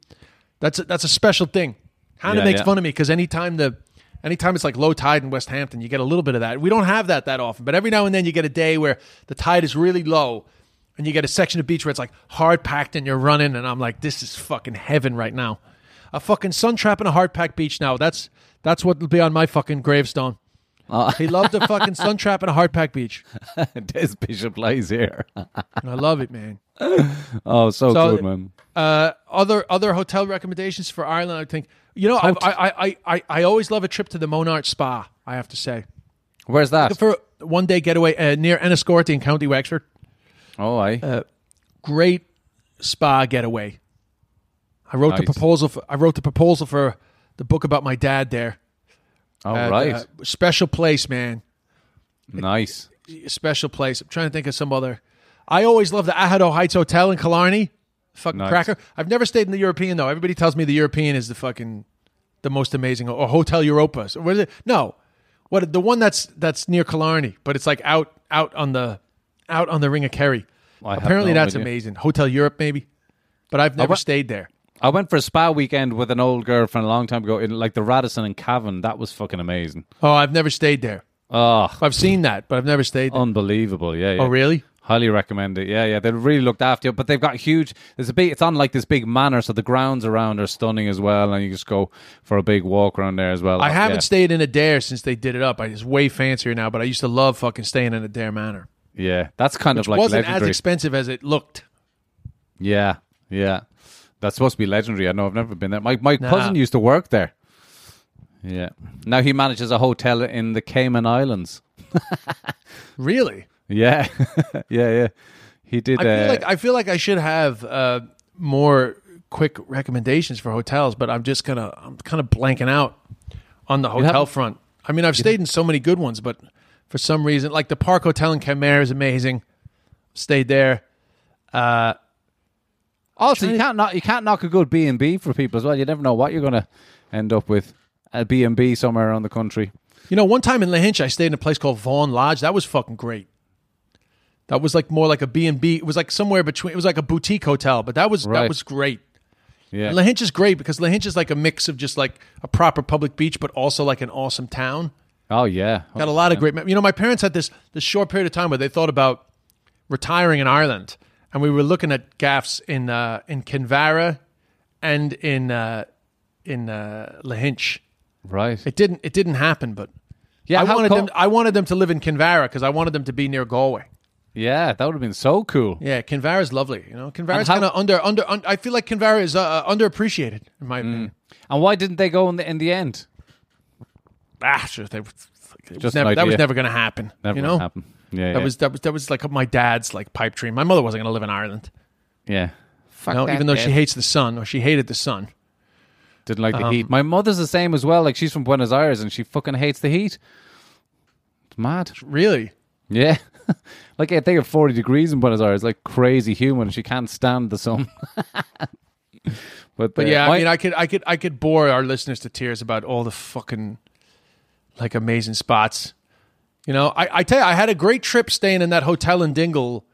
that's a, that's a special thing. Hannah Yeah, makes fun of me because anytime the, anytime it's like low tide in West Hampton, you get a little bit of that. We don't have that that often, but every now and then you get a day where the tide is really low, and you get a section of beach where it's like hard packed and you're running, and I'm like, this is fucking heaven right now. A fucking sun trap and a hard packed beach now. That's that's what will be on my fucking gravestone. He loved the fucking sun trap and a hard pack beach. Des Bishop lies here. And I love it, man. Oh, so, So- good, man. Uh, other other hotel recommendations for Ireland, I think. You know, I, I, I, I, I always love a trip to the Monart Spa, I have to say. Where's that? For a one day getaway uh, near Enniscorthy in County Wexford. Oh, I. Uh, Great spa getaway. I wrote the proposal for I wrote the proposal for the book about my dad there. oh, Uh, right. uh, special place, man. nice. special place. I'm trying to think of some other. I always love the Aghadoe Heights Hotel in Killarney. Fucking Nice. cracker. I've never stayed in the European though. Everybody tells me the European is the fucking the most amazing or Hotel Europa. So what is it? No, what the one that's that's near Killarney, but it's like out out on the out on the Ring of Kerry. Have Apparently no that's idea. amazing. Hotel Europe maybe, but I've never stayed there. I went for a spa weekend with an old girlfriend a long time ago in like the Radisson in Cavan. That was fucking amazing. Oh, I've never stayed there. Oh, I've seen that, but I've never stayed there. unbelievable. Yeah, yeah. oh, really? Highly recommend it. Yeah, yeah. They really looked after you, but they've got huge. There's a big. It's on like this big manor, so the grounds around are stunning as well, and you just go for a big walk around there as well. I haven't Yeah. stayed in Adare since they did it up. I, it's way fancier now, but I used to love fucking staying in Adare Manor. Yeah, that's kind of like wasn't as legendary. expensive as it looked. yeah, yeah. That's supposed to be legendary. I know. I've never been there. My my Nah. cousin used to work there. Yeah. Now he manages a hotel in the Cayman Islands. Really, Yeah, yeah, yeah. He did. I feel uh, like I feel like I should have uh, more quick recommendations for hotels, but I'm just gonna I'm kind of blanking out on the hotel front. I mean, I've stayed in so many good ones, but for some reason, like the Park Hotel in Kenmare is amazing. Stayed there. Uh, Also, you can't knock you can't knock a good B and B for people as well. You never know what you're going to end up with a B and B somewhere around the country. You know, one time in Lahinch, I stayed in a place called Vaughan Lodge. That was fucking great. That was like more like a B and B. It was like somewhere between. It was like a boutique hotel, but that was that was great. Yeah, And Lahinch is great because Lahinch is like a mix of just like a proper public beach, but also like an awesome town. oh yeah, Got a lot of great. You know, my parents had this this short period of time where they thought about retiring in Ireland, and we were looking at gaffs in uh, in Kinvara and in uh, in uh, Lahinch. right. It didn't it didn't happen, but Yeah, I wanted them. I wanted them to live in Kinvara because I wanted them to be near Galway. Yeah, that would have been so cool. Yeah, Kinvara is lovely. You know, Kinvara is kind of under under. un- I feel like Kinvara is uh, underappreciated in Mm. my opinion. And why didn't they go in the in the end? Ah, sure, they, it was Just never, that was never going to happen. Never you know, happened. Yeah, that yeah. was that was that was like my dad's like pipe dream. My mother wasn't going to live in Ireland. yeah. Fuck No, that, even though she hates the sun or she hated the sun. didn't like the Um, heat. My mother's the same as well. Like she's from Buenos Aires and she fucking hates the heat. It's mad. Really? Yeah. like I think of 40 degrees in Buenos Aires, like crazy human. She can't stand the sun. but But uh, yeah, my- I mean, I could, I could, I could bore our listeners to tears about all the fucking like amazing spots. You know, I, I tell you, I had a great trip staying in that hotel in Dingle.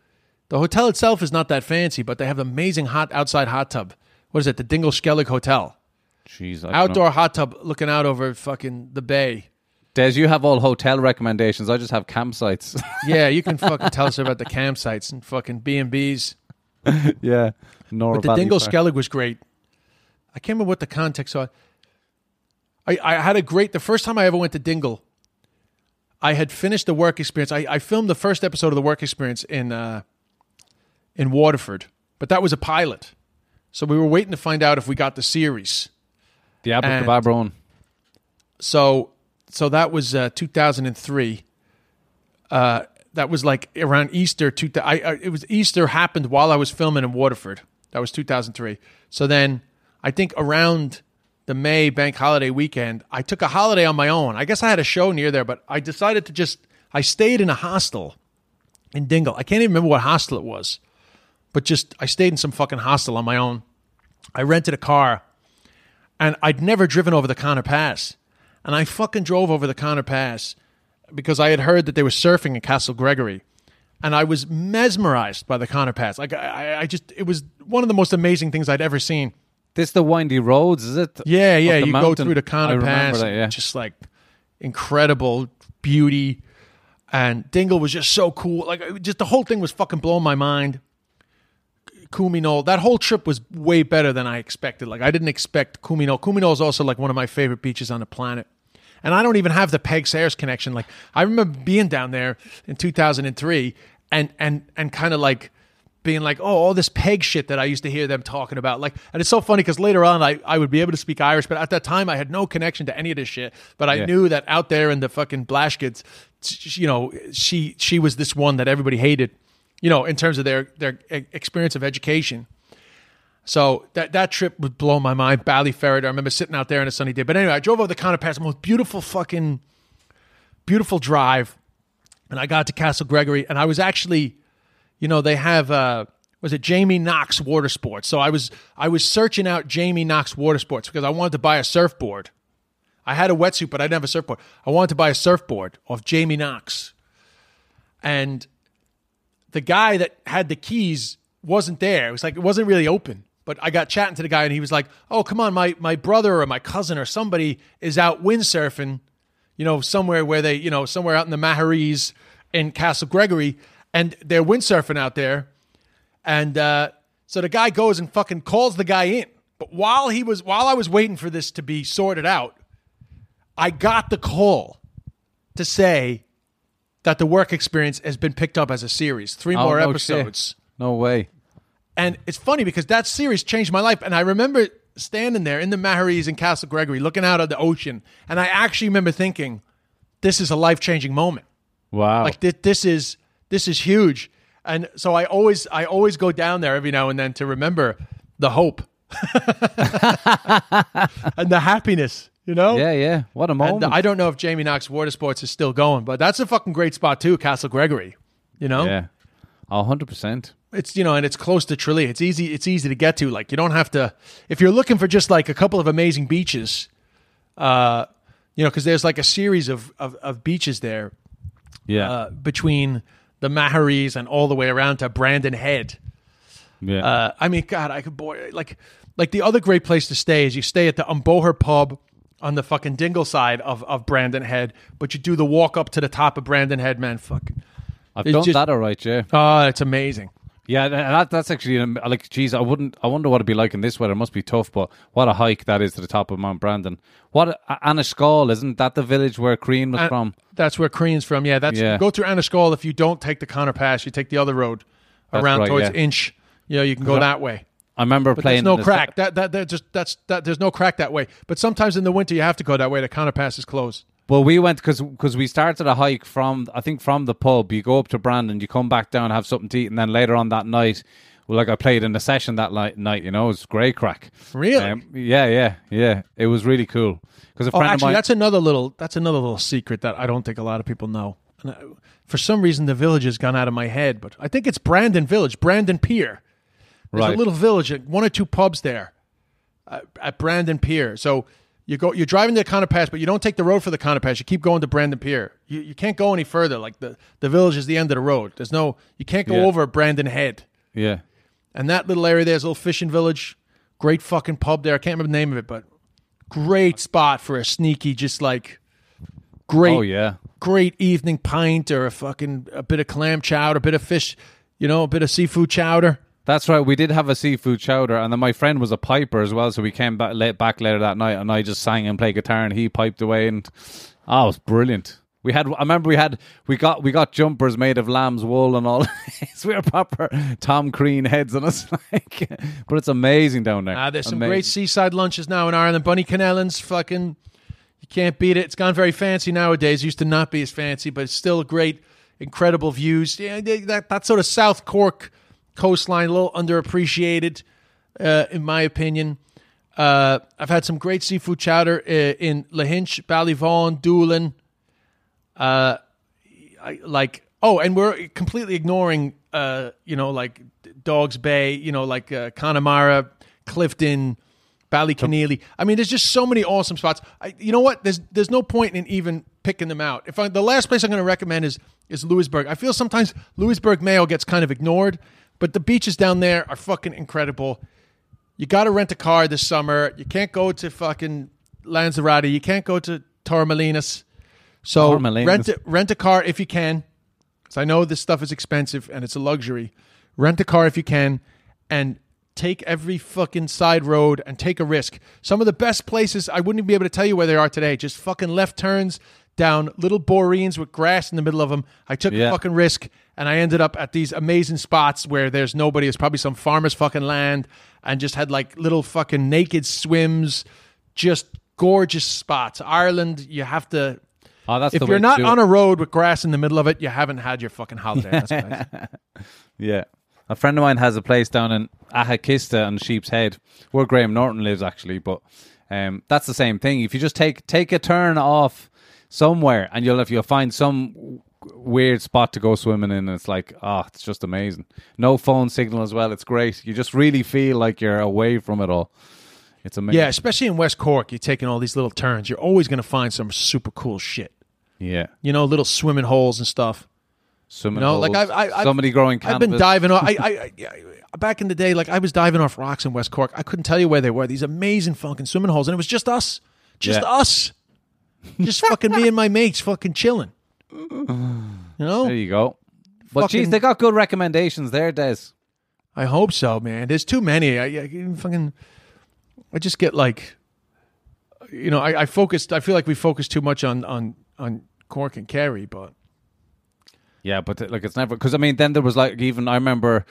The hotel itself is not that fancy, but they have an amazing hot outside hot tub. What is it? The Dingle Skellig Hotel, Jeez, I don't know. outdoor hot tub looking out over fucking the bay. Des, you have all hotel recommendations. I just have campsites. Yeah, you can fucking tell us about the campsites and fucking B and B's. yeah. Nora But the Dingle. Skellig was great. I can't remember what the context was. I, I had a great the first time I ever went to Dingle. I had finished the work experience. I, I filmed the first episode of the work experience in uh, in Waterford, but that was a pilot. So we were waiting to find out if we got the series. The and- one. So so that was uh, 2003. Uh, that was like around Easter. Two, I, I it was Easter happened while I was filming in Waterford. That was 2003. So then I think around the May bank holiday weekend, I took a holiday on my own. I guess I had a show near there, but I decided to just I stayed in a hostel in Dingle. I can't even remember what hostel it was, but just I stayed in some fucking hostel on my own. I rented a car and I'd never driven over the Conor Pass. And I fucking drove over the Conor Pass because I had heard that they were surfing in Castle Gregory. And I was mesmerized by the Conor Pass. Like, I, I just, it was one of the most amazing things I'd ever seen. This the windy roads, is it? Yeah, yeah. You go through the Conor Pass. that, yeah. Just like incredible beauty. And Dingle was just so cool. Like, just the whole thing was fucking blowing my mind. Coumeenoole. That whole trip was way better than I expected. Like I didn't expect Coumeenoole. Kumi Knoll is also like one of my favorite beaches on the planet. and I don't even have the Peig Sayers connection. Like I remember being down there in 2003, and and and kind of like being like, oh, all this Peig shit that I used to hear them talking about. Like, and it's so funny because later on I, I would be able to speak Irish, but at that time I had no connection to any of this shit. But I Yeah. knew that out there in the fucking Blaskets, you know, she she was this one that everybody hated, you know, in terms of their their experience of education. So that that trip would blow my mind. Ballyferriter. I remember sitting out there on a sunny day. But anyway, I drove over the Conor Pass, the most beautiful fucking beautiful drive, and I got to Castle Gregory, and I was actually, you know, they have uh was it Jamie Knox Water Sports? So I was I was searching out Jamie Knox Water Sports because I wanted to buy a surfboard. I had a wetsuit, but I didn't have a surfboard. I wanted to buy a surfboard off Jamie Knox, and the guy that had the keys wasn't there. It was like it wasn't really open. But I got chatting to the guy, and he was like, "Oh, come on, my my brother or my cousin or somebody is out windsurfing, you know, somewhere where they, you know, somewhere out in the Maharees in Castle Gregory, and they're windsurfing out there." And uh, so the guy goes and fucking calls the guy in. But while he was while I was waiting for this to be sorted out, I got the call to say that the work experience has been picked up as a series, three Oh, more no episodes. shit. No way. And it's funny because that series changed my life. And I remember standing there in the Maharees in Castle Gregory looking out at the ocean. And I actually remember thinking, this is a life changing moment. Wow. Like thi- this is this is huge. And so I always I always go down there every now and then to remember the hope and the happiness, you know? yeah, yeah. What a And moment. I don't know if Jamie Knox Water Sports is still going, but that's a fucking great spot too, Castle Gregory. You know? yeah. A hundred percent. it's you know and it's close to Tralee. It's easy it's easy to get to. Like you don't have to if you're looking for just like a couple of amazing beaches, uh, you know, because there's like a series of, of of beaches there Yeah. uh, between the Maharees and all the way around to Brandon Head. yeah. Uh, I mean, God, I could boy like like the other great place to stay is you stay at the An Bóthar pub on the fucking Dingle side of, of Brandon Head, but you do the walk up to the top of Brandon Head, man. Fuck. I've it's done just- that all right, yeah. Oh, it's amazing. Yeah, that, that's actually um, like, geez, I wouldn't. I wonder what it'd be like in this weather. It must be tough, but what a hike that is to the top of Mount Brandon. What a- Annascaul, isn't that the village where Crean was An- from? That's where Crean's from. Yeah, that's Yeah. go through Annascaul. If you don't take the Conor Pass, you take the other road That's around right, towards yeah. Inch. You know, you can go that way. I remember But playing. there's no crack. That that that just that's that. There's no crack that way. But sometimes in the winter you have to go that way. The Conor Pass is closed. Well, we went because we started a hike from I think from the pub. You go up to Brandon, you come back down, have something to eat, and then later on that night, well, like I played in a session that li- night. You know, it was great crack. Really? Um, yeah, yeah, yeah. It was really cool because a Oh, friend actually, of mine. that's another little that's another little secret that I don't think a lot of people know. And I, for some reason, the village has gone out of my head, but I think it's Brandon Village, Brandon Pier. There's Right. a little village, one or two pubs there uh, at Brandon Pier. So you go, you're driving to the Conor Pass, but you don't take the road for the Conor Pass. You keep going to Brandon Pier. You, you can't go any further. Like the, the village is the end of the road. There's no, you can't go Yeah. over Brandon Head. yeah, And that little area there's a little fishing village. Great fucking pub there. I can't remember the name of it, but great spot for a sneaky, just like great, oh yeah, great evening pint or a fucking a bit of clam chowder, a bit of fish, you know, a bit of seafood chowder. That's right. We did have a seafood chowder, and then my friend was a piper as well. So we came back late, back later that night, and I just sang and played guitar, and he piped away, and oh, it was brilliant. We had, I remember we had, we got, we got jumpers made of lamb's wool and all. so we were proper Tom Crean heads on us, like. But it's amazing down there. Ah, there's some great seaside lunches now in Ireland. Bunnyconnellan's fucking, you can't beat it. It's gone very fancy nowadays. Used to not be as fancy, but it's still great, incredible views. Yeah, that that sort of South Cork coastline, a little underappreciated, uh, in my opinion. Uh, I've had some great seafood chowder uh, in Lahinch, Ballyvaughan, Doolin. Uh, I, like oh, and we're completely ignoring uh, you know, like Dogs Bay, you know, like uh, Connemara, Clifden, Ballyconneely. I mean, there's just so many awesome spots. I, you know what? There's there's no point in even picking them out. If I, the last place I'm going to recommend is is Louisburgh. I feel sometimes Louisburgh Mayo gets kind of ignored, but the beaches down there are fucking incredible. You got to rent a car this summer. You can't go to fucking Lanzarote. You can't go to Torremolinos. So Torremolinos. rent a, rent a car if you can, because I know this stuff is expensive and it's a luxury. Rent a car if you can, and take every fucking side road and take a risk. Some of the best places, I wouldn't even be able to tell you where they are today. Just fucking left turns down little boreens with grass in the middle of them. I took Yeah. a fucking risk and I ended up at these amazing spots where there's nobody. It's probably some farmer's fucking land and just had like little fucking naked swims, just gorgeous spots. Ireland, you have to. Oh, that's if you're not on it. a road with grass in the middle of it, you haven't had your fucking holiday. That's what Yeah. A friend of mine has a place down in Ahakista on Sheep's Head, where Graham Norton lives actually, but um, that's the same thing. If you just take take a turn off somewhere and you'll if you'll find some weird spot to go swimming in, and it's like, oh, it's just amazing. No phone signal as well. It's great. You just really feel like you're away from it all. It's amazing. Yeah, especially in West Cork, you're taking all these little turns. You're always going to find some super cool shit. Yeah. You know, little swimming holes and stuff. Swimming You know, like I've, I, I've somebody growing I've been diving off. I, I, I, I- back in the day, like I was diving off rocks in West Cork. I couldn't tell you where they were. These amazing fucking swimming holes, and it was just us, just Yeah. us, just fucking me and my mates, fucking chilling. You know, There you go. But Fucking- geez, they got good recommendations there, Des. I hope so, man. There's too many. I, I fucking, I just get like, you know, I, I focused. I feel like we focus too much on on on Cork and Kerry, but Yeah, but uh, like it's never because I mean then there was like even I remember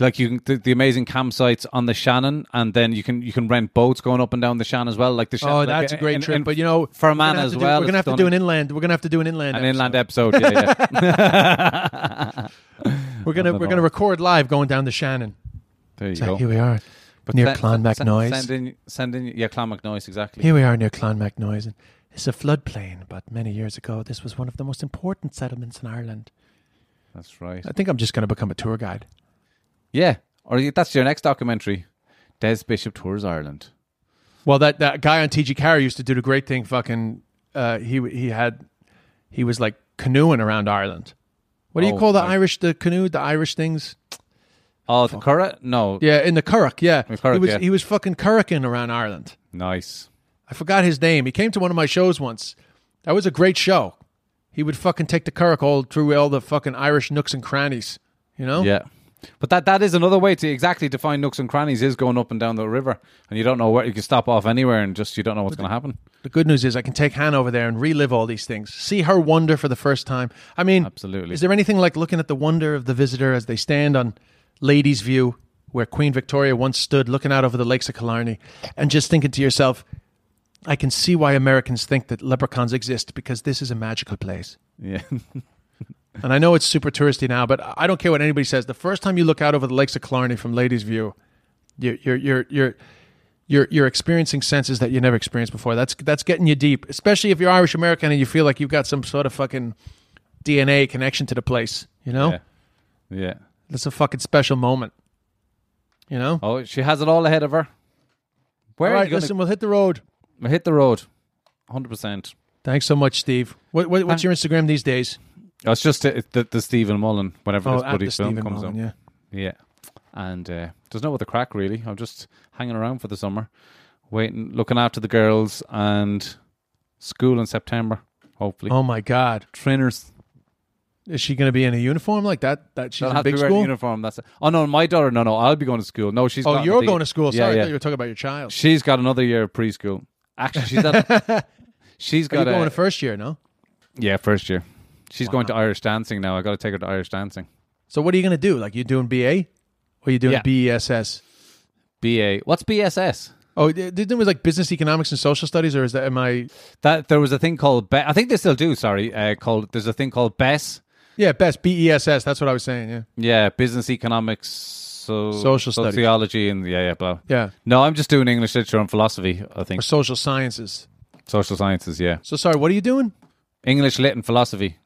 like you can the, the amazing campsites on the Shannon and then you can you can rent boats going up and down the Shannon as well like the Shannon, oh, like, that's a great in- trip. in but you know, for we're man as do- well we're gonna have to do an inland. We're gonna have to do an inland. an episode. inland episode yeah yeah We're gonna we're gonna record live going down the Shannon. there you So go here we are near send- Clonmacnoise. send, send in send in yeah Clonmacnoise exactly Here we are near Clonmacnoise. and It's a floodplain, but many years ago, this was one of the most important settlements in Ireland. that's right I think I'm just going to become a tour guide. Yeah or that's your next documentary Des Bishop tours Ireland Well, that, that guy on TG Carey used to do the great thing. Fucking, uh, he he had, he was like canoeing around Ireland. What do you Oh, call the right. Irish the canoe? The Irish things? oh the Curragh no Yeah, in the Curragh. Yeah, The Curragh, he was yeah. he was fucking curraching around Ireland. nice I forgot his name. He came to one of my shows once. That was a great show. He would fucking take the currach all through all the fucking Irish nooks and crannies. You know? Yeah. But that, that is another way to exactly define nooks and crannies is going up and down the river, and you don't know where you can stop off anywhere, and just you don't know what's going to happen. The good news is I can take Hannah over there and relive all these things. See her wonder for the first time. I mean, Absolutely. Is there anything like looking at the wonder of the visitor as they stand on Ladies' View, where Queen Victoria once stood looking out over the lakes of Killarney, and just thinking to yourself, I can see why Americans think that leprechauns exist because this is a magical place. Yeah, And I know it's super touristy now, but I don't care what anybody says. The first time you look out over the lakes of Killarney from Ladies' View, you're you're you're you're you're, you're experiencing senses that you never experienced before. That's that's getting you deep, especially if you're Irish American and you feel like you've got some sort of fucking DNA connection to the place. You know, yeah, yeah. that's a fucking special moment. You know. Oh, she has it all ahead of her. Where All are right, listen, we'll hit the road. to hit the road? Hundred percent. Thanks so much, Steve. What, what what's your Instagram these days? Oh, it's just the, the, the Stephen Mullen whenever Oh, this bloody film Stephen comes Mullen, out. yeah. Yeah, and uh, there's no other crack really. I'm just hanging around for the summer, waiting, looking after the girls, and school in September. Hopefully, Oh my God, trainers. is she going to be in a uniform like that? That she's in big a school. uniform. That's it. Oh no, my daughter. No, no, I'll be going to school. No, she's. Oh, got you're another going to school. Yeah, Sorry, I thought you were talking about your child. She's got another year of preschool. Actually, she's at. she's Are you got going a, to first year? No. yeah, first year. She's going to Irish dancing now. I got to take her to Irish dancing. So what are you going to do? Like you doing BA, or you doing Yeah. BESS? BA. What's BSS? Oh, didn't it was like business, economics, and social studies, or is that am I? That there was a thing called. Be- I think they still do. Sorry, uh, called. There's a thing called BESS. Yeah, best BESS. That's what I was saying. Yeah, Yeah, business economics, so Social studies. sociology, and yeah, yeah, blah. yeah, No, I'm just doing English literature and philosophy. I or think social sciences. social sciences. Yeah, So sorry, what are you doing? English lit and philosophy.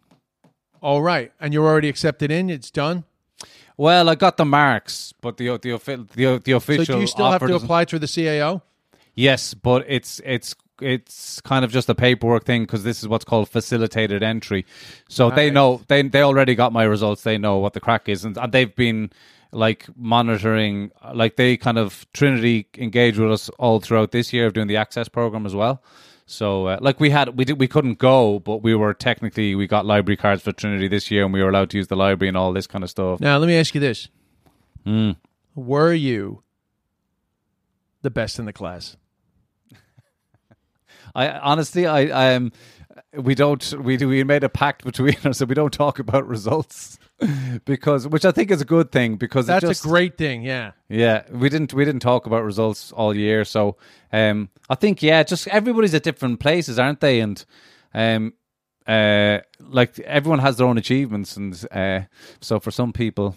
All right, and you're already accepted in. It's done. Well, I got the marks, but the the the, the So official. do you still have to apply through the CAO? Yes, but it's it's it's kind of just a paperwork thing because this is what's called facilitated entry. So they know they they already got my results. They know what the crack is, and, and they've been like monitoring. Like they kind of Trinity engage with us all throughout this year of doing the access program as well. So uh, like we had we did we couldn't go, but we were technically we got library cards for Trinity this year, and we were allowed to use the library and all this kind of stuff. Now let me ask you this: Hmm. Were you the best in the class. I honestly, I, I um, we don't, we do. we made a pact between us that we don't talk about results because, which I think is a good thing because it That's just- a great thing. Yeah. Yeah, we didn't we didn't talk about results all year, so um, I think yeah, just everybody's at different places, aren't they? And um, uh, like everyone has their own achievements, and uh, so for some people,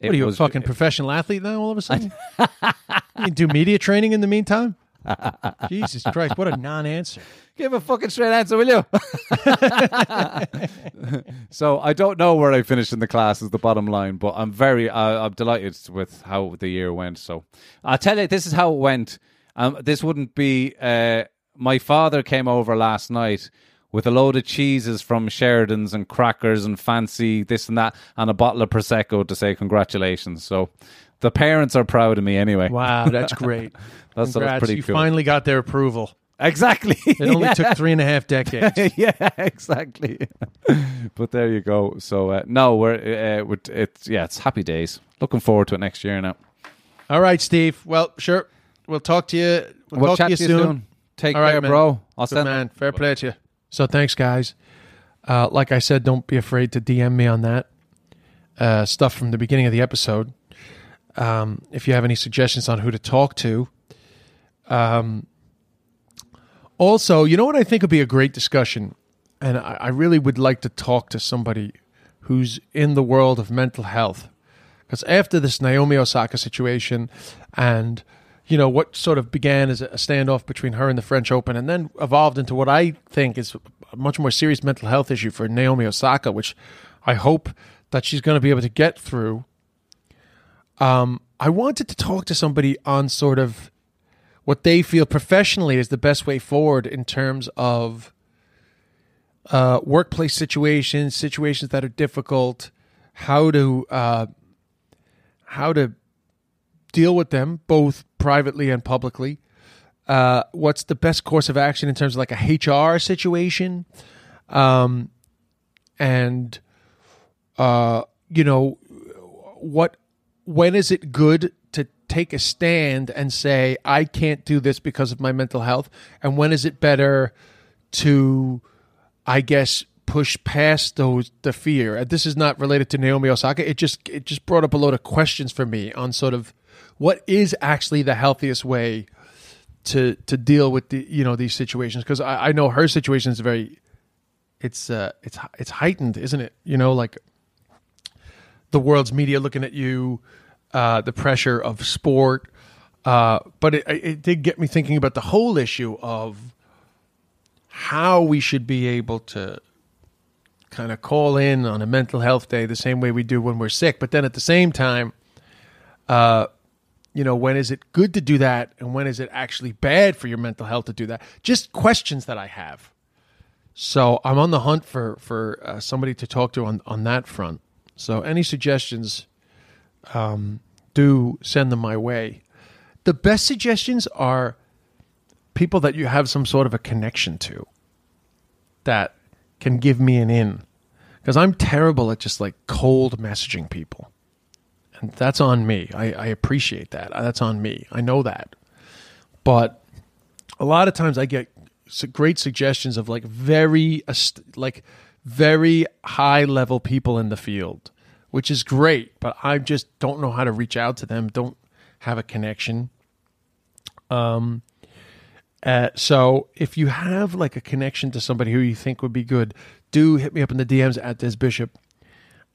it What are you, was, a fucking professional athlete now? All of a sudden, you do media training in the meantime. Jesus Christ! What a non-answer. Give a fucking straight answer, will you? so I don't know where I finished in the class is the bottom line, but I'm very uh, I'm delighted with how the year went. So I'll tell you, this is how it went. Um, this wouldn't be. Uh, my father came over last night with a load of cheeses from Sheridan's and crackers and fancy this and that, and a bottle of prosecco to say congratulations. So the parents are proud of me anyway. Wow, that's great. That's, that's pretty you cool. finally got their approval. exactly. It only took three and a half decades. yeah, exactly. but there you go. So uh, no, we're, uh, we're it's yeah, it's happy days. Looking forward to it next year now. All right, Steve. Well, sure. We'll talk to you. We'll, talk to you soon. Take All right, care, man. bro. I'll Good send man. Fair play to you. So thanks, guys. Uh, like I said, don't be afraid to DM me on that uh, stuff from the beginning of the episode. Um, if you have any suggestions on who to talk to. Um, also, you know what I think would be a great discussion, and I, I really would like to talk to somebody who's in the world of mental health, because after this Naomi Osaka situation, and you know what sort of began as a standoff between her and the French Open, and then evolved into what I think is a much more serious mental health issue for Naomi Osaka, which I hope that she's going to be able to get through. Um, I wanted to talk to somebody on sort of what they feel professionally is the best way forward in terms of uh, workplace situations, situations that are difficult, how to uh, how to deal with them both privately and publicly. Uh, what's the best course of action in terms of like a HR situation, um, and uh, you know what when is it good to take a stand and say I can't do this because of my mental health, and when is it better to, I guess, push past those the fear? This is not related to Naomi Osaka. It just it just brought up a lot of questions for me on sort of what is actually the healthiest way to to deal with the you know these situations because I, I know her situation is very it's uh it's it's heightened isn't it you know like the world's media looking at you, uh, the pressure of sport. Uh, but it, it did get me thinking about the whole issue of how we should be able to kind of call in on a mental health day the same way we do when we're sick. But then at the same time, uh, you know, when is it good to do that, and when is it actually bad for your mental health to do that? Just questions that I have. So I'm on the hunt for for uh, somebody to talk to on on that front. So any suggestions, um, do send them my way. The best suggestions are people that you have some sort of a connection to that can give me an in. Because I'm terrible at just like cold messaging people. And that's on me. I, I appreciate that. That's on me. I know that. But a lot of times I get great suggestions of like very like very high level people in the field, which is great, but I just don't know how to reach out to them, don't have a connection. Um uh, so if you have like a connection to somebody who you think would be good, do hit me up in the DMs at Des Bishop,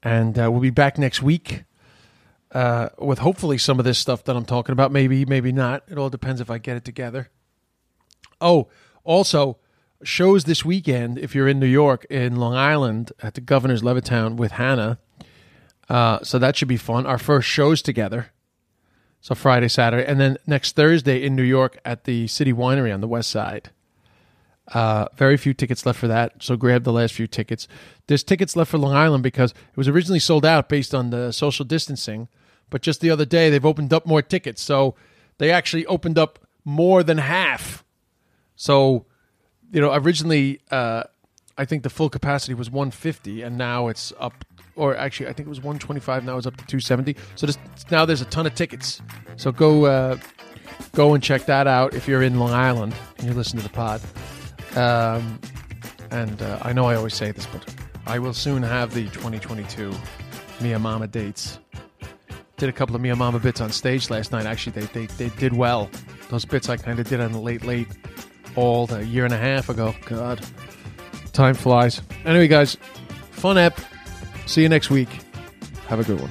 and uh, we'll be back next week uh, with hopefully some of this stuff that I'm talking about. Maybe, maybe not. It all depends if I get it together. Oh, also shows this weekend if you're in New York in Long Island at the Governor's Levittown with Hannah. Uh, so that should be fun. Our first shows together. So Friday, Saturday, and then next Thursday in New York at the City Winery on the West Side. Uh, very few tickets left for that, so grab the last few tickets. There's tickets left for Long Island because it was originally sold out based on the social distancing, but just the other day they've opened up more tickets, so they actually opened up more than half. So, you know, originally uh, I think the full capacity was 150, and now it's up, or actually I think it was 125. Now it's up to 270. So this, now there's a ton of tickets. So go uh, Go and check that out if you're in Long Island and you listen to the pod. Um, and uh, I know I always say this, but I will soon have the 2022 Mia Mama dates. Did a couple of Mia Mama bits on stage last night. Actually, they, they, they did well. Those bits I kind of did on the late, late, all a year and a half ago. God, time flies. Anyway, guys, fun app. See you next week. Have a good one.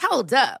Hold up.